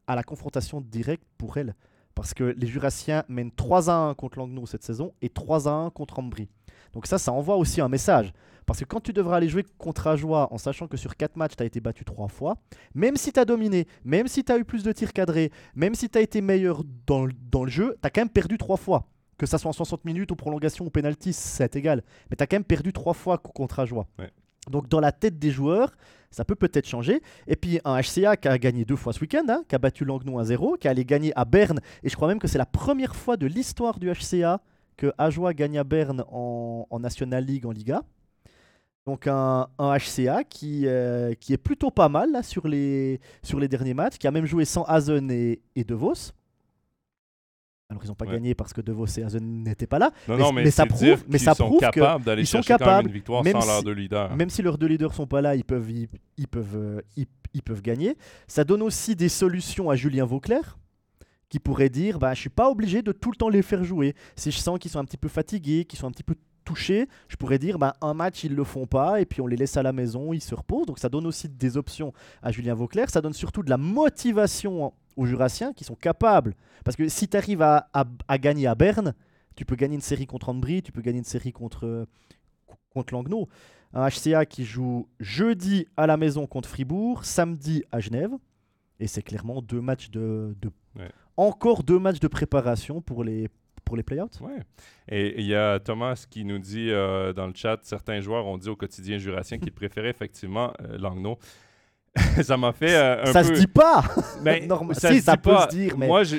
a la confrontation directe pour elle. Parce que les Jurassiens mènent 3 à 1 contre Langnau cette saison et 3 à 1 contre Ambry. Donc ça, ça envoie aussi un message. Parce que quand tu devras aller jouer contre Ajoie en sachant que sur 4 matchs, tu as été battu 3 fois, même si tu as dominé, même si tu as eu plus de tirs cadrés, même si tu as été meilleur dans, le- jeu, tu as quand même perdu 3 fois. Que ça soit en 60 minutes, ou prolongation, ou penalty, c'est égal. Mais tu as quand même perdu 3 fois co- contre Ajoie. Ouais. Donc dans la tête des joueurs, ça peut peut-être changer. Et puis un HCA qui a gagné deux fois ce week-end, hein, qui a battu Langnau à 0, qui allait gagner à Berne. Et je crois même que c'est la première fois de l'histoire du HCA que Ajoie gagne à Berne en, National League, en Liga. Donc un, HCA qui, euh, qui est plutôt pas mal là, sur, les, sur les derniers matchs, qui a même joué sans Hazen et, et De Vos. Alors ils n'ont pas Ouais. gagné parce que De Vos et Hazen n'étaient pas là. Non, Mais- non, mais, mais ça prouve- mais qu'ils ça sont prouve capables d'aller sont capables, une victoire même sans leurs si- deux leaders. Même si leurs deux leaders sont pas là, ils peuvent, ils, ils peuvent, ils, ils peuvent gagner. Ça donne aussi des solutions à Julien Vauclair, qui pourrait dire bah, Je suis pas obligé de tout le temps les faire jouer. Si je sens qu'ils sont un petit peu fatigués, qu'ils sont un petit peu touchés, je pourrais dire bah, Un match, ils le font pas, et puis on les laisse à la maison, ils se reposent. Donc ça donne aussi des options à Julien Vauclair. Ça donne surtout de la motivation aux Jurassiens qui sont capables. Parce que si tu arrives à, à- à gagner à Berne, tu peux gagner une série contre Ambry, tu peux gagner une série contre, euh, contre Langnau un HCA qui joue jeudi à la maison contre Fribourg, samedi à Genève. Et c'est clairement deux matchs de, de- Ouais. encore deux matchs de préparation pour les pour les playouts. Ouais. Et il y a Thomas qui nous dit euh, dans le chat certains joueurs ont dit au quotidien jurassien qu'ils préféraient effectivement euh, Langnau. ça m'a fait euh, un ça peu. se dit pas. Mais Normal- ça si, se ça dit peut pas. se dire, mais- Moi, je,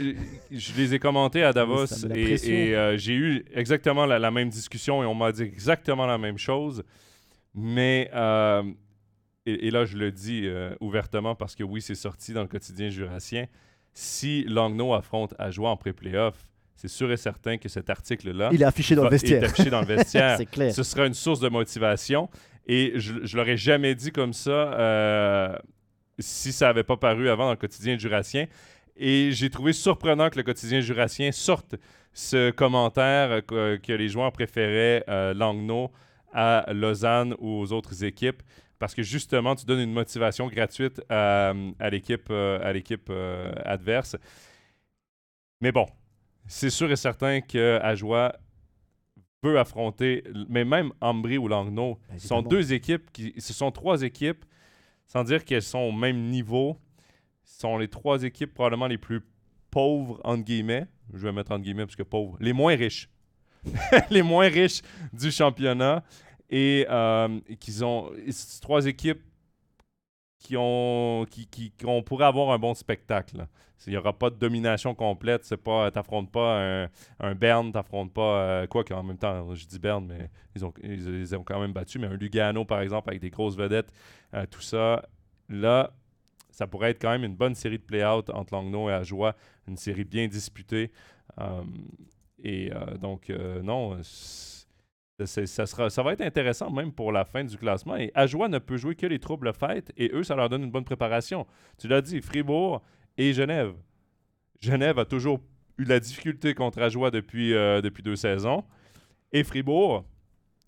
je les ai commentés à Davos et, euh, j'ai eu exactement la, la même discussion et on m'a dit exactement la même chose. Mais, euh, et, et là, je le dis euh, ouvertement parce que oui, c'est sorti dans le quotidien jurassien. Si Langnau affronte à jouer en pré-playoff, c'est sûr et certain que cet article-là Il est affiché dans le va- est vestiaire. affiché dans le vestiaire c'est clair. ce sera une source de motivation. Et je, je l'aurais jamais dit comme ça euh, si ça n'avait pas paru avant dans le quotidien jurassien. Et j'ai trouvé surprenant que le quotidien jurassien sorte ce commentaire euh, que, les joueurs préféraient euh, Langnau à Lausanne ou aux autres équipes. Parce que justement, tu donnes une motivation gratuite à, l'équipe euh, adverse. Mais bon, c'est sûr et certain que Ajoie peut affronter, mais même Ambry ou Langnau, ce sont deux équipes qui, ce sont trois équipes, sans dire qu'elles sont au même niveau, ce sont les trois équipes probablement les plus pauvres entre guillemets. Je vais mettre entre guillemets parce que pauvres, les moins riches, les moins riches du championnat. Et euh, qu'ils ont c'est trois équipes qui ont qui, qui, qu'on pourrait avoir un bon spectacle. Il n'y aura pas de domination complète. C'est pas, pas un, un Berne, t'affrontes pas euh, quoi qu'en même temps, je dis Berne, mais ils ont, ils, ont quand même battu. Mais un Lugano, par exemple, avec des grosses vedettes, euh, tout ça, là, ça pourrait être quand même une bonne série de play-out entre Langnau et Ajoie, une série bien disputée. Euh, et donc, non, ça, sera, va être intéressant même pour la fin du classement. Et Ajoie ne peut jouer que les troubles fêtes et eux, ça leur donne une bonne préparation. Tu l'as dit, Fribourg et Genève. Genève a toujours eu de la difficulté contre Ajoie depuis, euh, depuis deux saisons. Et Fribourg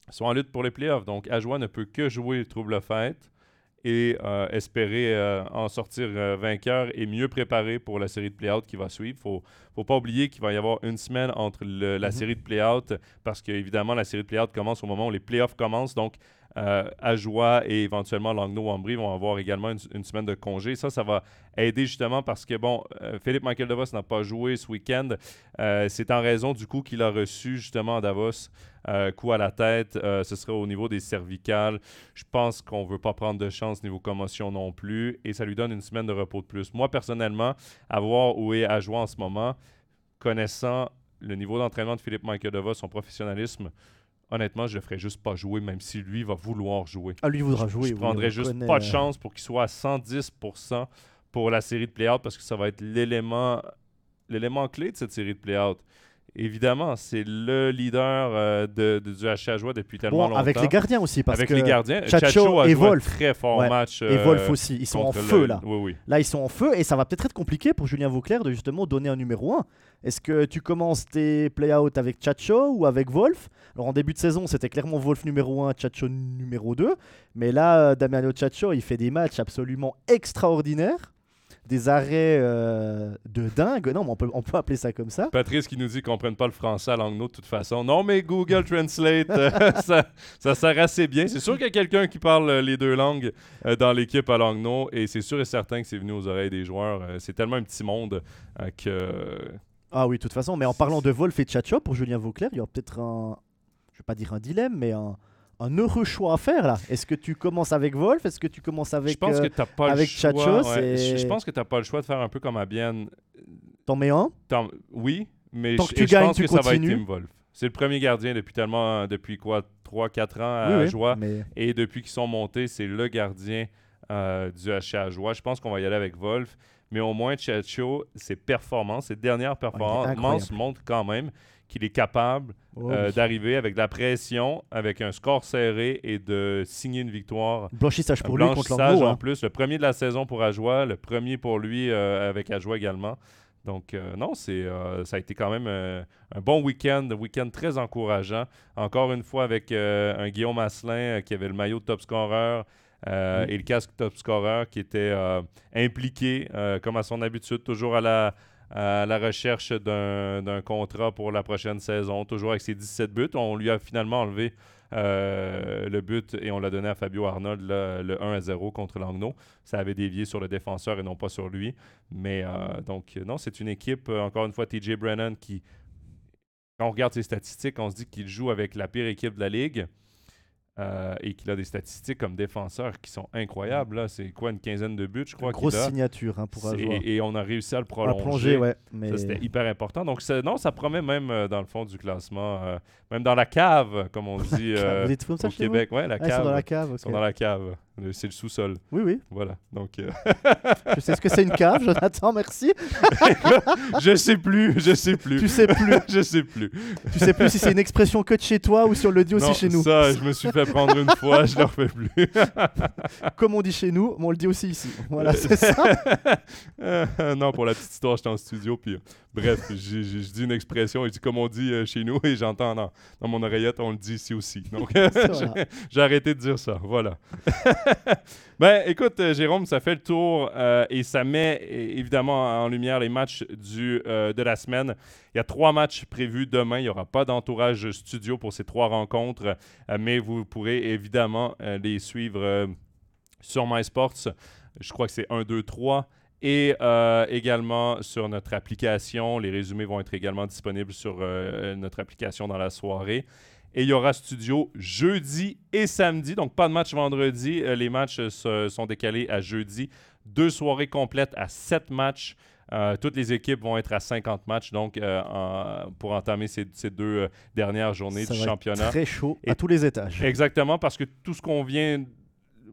sont en lutte pour les playoffs. Donc, Ajoie ne peut que jouer les troubles fêtes et euh, espérer euh, en sortir euh, vainqueur et mieux préparé pour la série de play-out qui va suivre. Il ne faut, faut pas oublier qu'il va y avoir une semaine entre le- la Mhm. série de play-out parce qu'évidemment, la série de play-out commence au moment où les playoffs commencent. Donc, euh, Ajoie et éventuellement Langnau-Ambry vont avoir également une, semaine de congé. Ça, ça va aider justement parce que, bon, euh, Philippe Michael Davos n'a pas joué ce week-end. Euh, C'est en raison du coup qu'il a reçu justement à Davos euh, coup à la tête. Ce serait au niveau des cervicales. Je pense qu'on ne veut pas prendre de chance niveau commotion non plus. Et ça lui donne une semaine de repos de plus. Moi, personnellement, à voir où est Ajoie en ce moment, connaissant le niveau d'entraînement de Philippe Michael Davos, son professionnalisme, honnêtement, je le ferais juste pas jouer, même si lui va vouloir jouer. Ah, lui voudra Je- jouer. Je oui, prendrais juste connaît, pas de euh, chance pour qu'il soit à 110% pour la série de play-out parce que ça va être l'élément l'élément clé de cette série de play-out. Évidemment, c'est le leader euh, de, de- du HC depuis tellement Bon, longtemps. avec les gardiens aussi, parce Avec que les gardiens. Chacho Chacho a et joué un Wolf. très fort Ouais. match. et euh, Wolf aussi, ils sont en feu le- là. Oui, oui. Là, ils sont en feu et ça va peut-être être compliqué pour Julien Vauclair de justement donner un numéro 1. Est-ce que tu commences tes play-out avec Chacho ou avec Wolf? Alors en début de saison, c'était clairement Wolf numéro 1, Chacho numéro 2. Mais là, euh, Damiano Chacho, il fait des matchs absolument extraordinaires. Des arrêts euh, de dingue. Non, mais on peut, on peut appeler ça comme ça. Patrice qui nous dit qu'on ne comprenne pas le français à Langnau de toute façon. Non, mais Google Translate, euh, ça, ça sert assez bien. C'est sûr qu'il y a quelqu'un qui parle euh, les deux langues euh, dans l'équipe à Langnau et c'est sûr et certain que c'est venu aux oreilles des joueurs. C'est tellement un petit monde que. Ah oui, de toute façon. Mais en parlant de Wolf et Chacho, pour Julien Vauclair, il y aura peut-être un. Je vais pas dire un dilemme, mais un, un heureux choix à faire là. Est-ce que tu commences avec Wolf? Est-ce que tu commences avec. je pense euh, que t'as pas avec le choix. Ouais. Je je pense que t'as pas le choix de faire un peu comme à Bienne. T'en mets un? Oui, mais Tant je, que tu je gagnes, pense tu que ça va être continues. Tim Wolf. C'est le premier gardien depuis tellement, depuis quoi, 3-4 ans à oui, Joie. mais- Et depuis qu'ils sont montés, c'est le gardien euh, du HC à Joie. Je pense qu'on va y aller avec Wolf. Mais au moins, Chacho, ses performances, ses dernières performances montrent quand même qu'il est capable Oh, euh, oui. d'arriver avec de la pression, avec un score serré et de signer une victoire. Blanchissage pour lui contre blanchissage l'Anglo. en hein. plus, le premier de la saison pour Ajoie, le premier pour lui euh, avec Ajoie également. Donc euh, non, c'est euh, ça a été quand même euh, un bon week-end, un week-end très encourageant. Encore une fois avec un Guillaume Asselin qui avait le maillot de top scorer euh, Mm. et le casque top scorer qui était euh, impliqué euh, comme à son habitude, toujours à la à la recherche d'un contrat pour la prochaine saison, toujours avec ses 17 buts. On lui a finalement enlevé euh, le but et on l'a donné à Fabio Arnold, le 1 à 0 contre Langnau. Ça avait dévié sur le défenseur et non pas sur lui. Mais euh, donc, non, c'est une équipe, encore une fois, TJ Brennan, qui, quand on regarde ses statistiques, on se dit qu'il joue avec la pire équipe de la ligue. Euh, et qu'il a des statistiques comme défenseur qui sont incroyables. là. C'est quoi, une quinzaine de buts, je crois qu'il Grosse a? signature hein, pour C'est- Ajoie. Et on a réussi à le À prolonger. plonger, ouais. Mais... Ça, c'était hyper important. Donc, ça- non, ça promet même euh, dans le fond du classement, euh, même dans la cave, comme on dit Vous dites comme ça au Québec. Ouais, la Ah, ils sont cave. dans la cave. Ils sont dans la cave. Le- C'est le sous-sol. Oui, oui. Voilà. Donc, euh, Je sais ce que c'est une cave, Jonathan, merci. je sais plus. Je sais plus. Tu sais plus. je sais plus. Tu sais plus si c'est une expression que de chez toi ou si on le dit aussi chez nous. Ça, je me suis fait prendre une fois, je ne le refais plus. Comme on dit chez nous, on le dit aussi ici. Voilà, c'est ça. Euh, non, pour la petite histoire, j'étais en studio, puis euh, bref, je dis une expression, et dis comme on dit euh, chez nous, et j'entends dans, dans mon oreillette, on le dit ici aussi. Donc, j'ai arrêté de dire ça, voilà. ben, écoute, euh, Jérôme, ça fait le tour, euh, et ça met évidemment en lumière les matchs du, euh, de la semaine. Il y a trois matchs prévus demain, il n'y aura pas d'entourage studio pour ces trois rencontres, mais vous pourrez évidemment les suivre sur MySports. Je crois que c'est 1, 2, 3. Et également sur notre application. Les résumés vont être également disponibles sur notre application dans la soirée. Et il y aura studio jeudi et samedi. Donc, pas de match vendredi. Euh, les matchs euh, se- sont décalés à jeudi. Deux soirées complètes à sept matchs. Euh, toutes les équipes vont être à 50 matchs donc euh, en- pour entamer ces, ces deux euh, dernières journées Ça du va être championnat. Très chaud à Et- tous les étages. Exactement, parce que tout ce qu'on vient,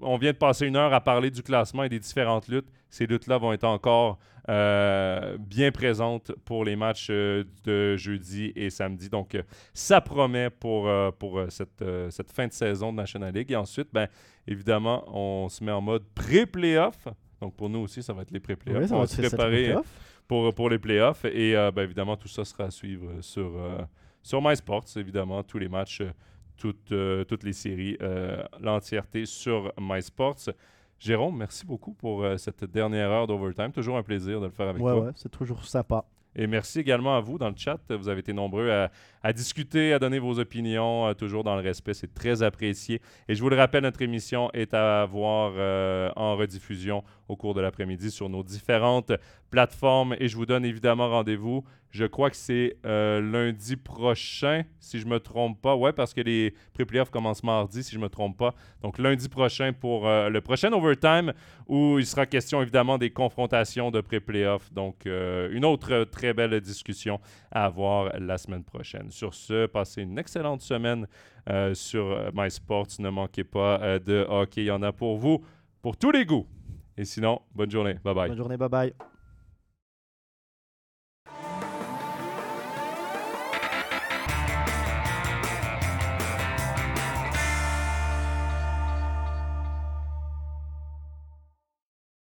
on vient de passer une heure à parler du classement et des différentes luttes, ces luttes-là vont être encore euh, bien présentes pour les matchs euh, de jeudi et samedi. Donc, euh, ça promet pour, pour cette, cette fin de saison de National League. Et ensuite, ben, évidemment, on se met en mode pré-playoff. Donc, pour nous aussi, ça va être les pré-playoffs. Oui, on va se préparer pour, pour les playoffs. Et ben, évidemment, tout ça sera à suivre sur, sur MySports, évidemment, tous les matchs, toutes, euh, toutes les séries, euh, l'entièreté sur MySports. Jérôme, merci beaucoup pour euh, cette dernière heure d'overtime. Toujours un plaisir de le faire avec Ouais, toi. ouais, c'est toujours sympa. Et merci également à vous dans le chat. Vous avez été nombreux à, à discuter, à donner vos opinions, euh, toujours dans le respect. C'est très apprécié. Et je vous le rappelle, notre émission est à voir euh, en rediffusion au cours de l'après-midi sur nos différentes plateformes. Et je vous donne évidemment rendez-vous. Je crois que c'est euh, lundi prochain, si je me trompe pas. Ouais, parce que les pré-playoffs commencent mardi, si je me trompe pas. Donc lundi prochain pour euh, le prochain overtime, où il sera question évidemment des confrontations de pré-playoffs. Donc euh, une autre très belle discussion à avoir la semaine prochaine. Sur ce, passez une excellente semaine sur MySports. Ne manquez pas de hockey. Il y en a pour vous, pour tous les goûts. Et sinon, bonne journée. Bye bye. Bonne journée, bye bye.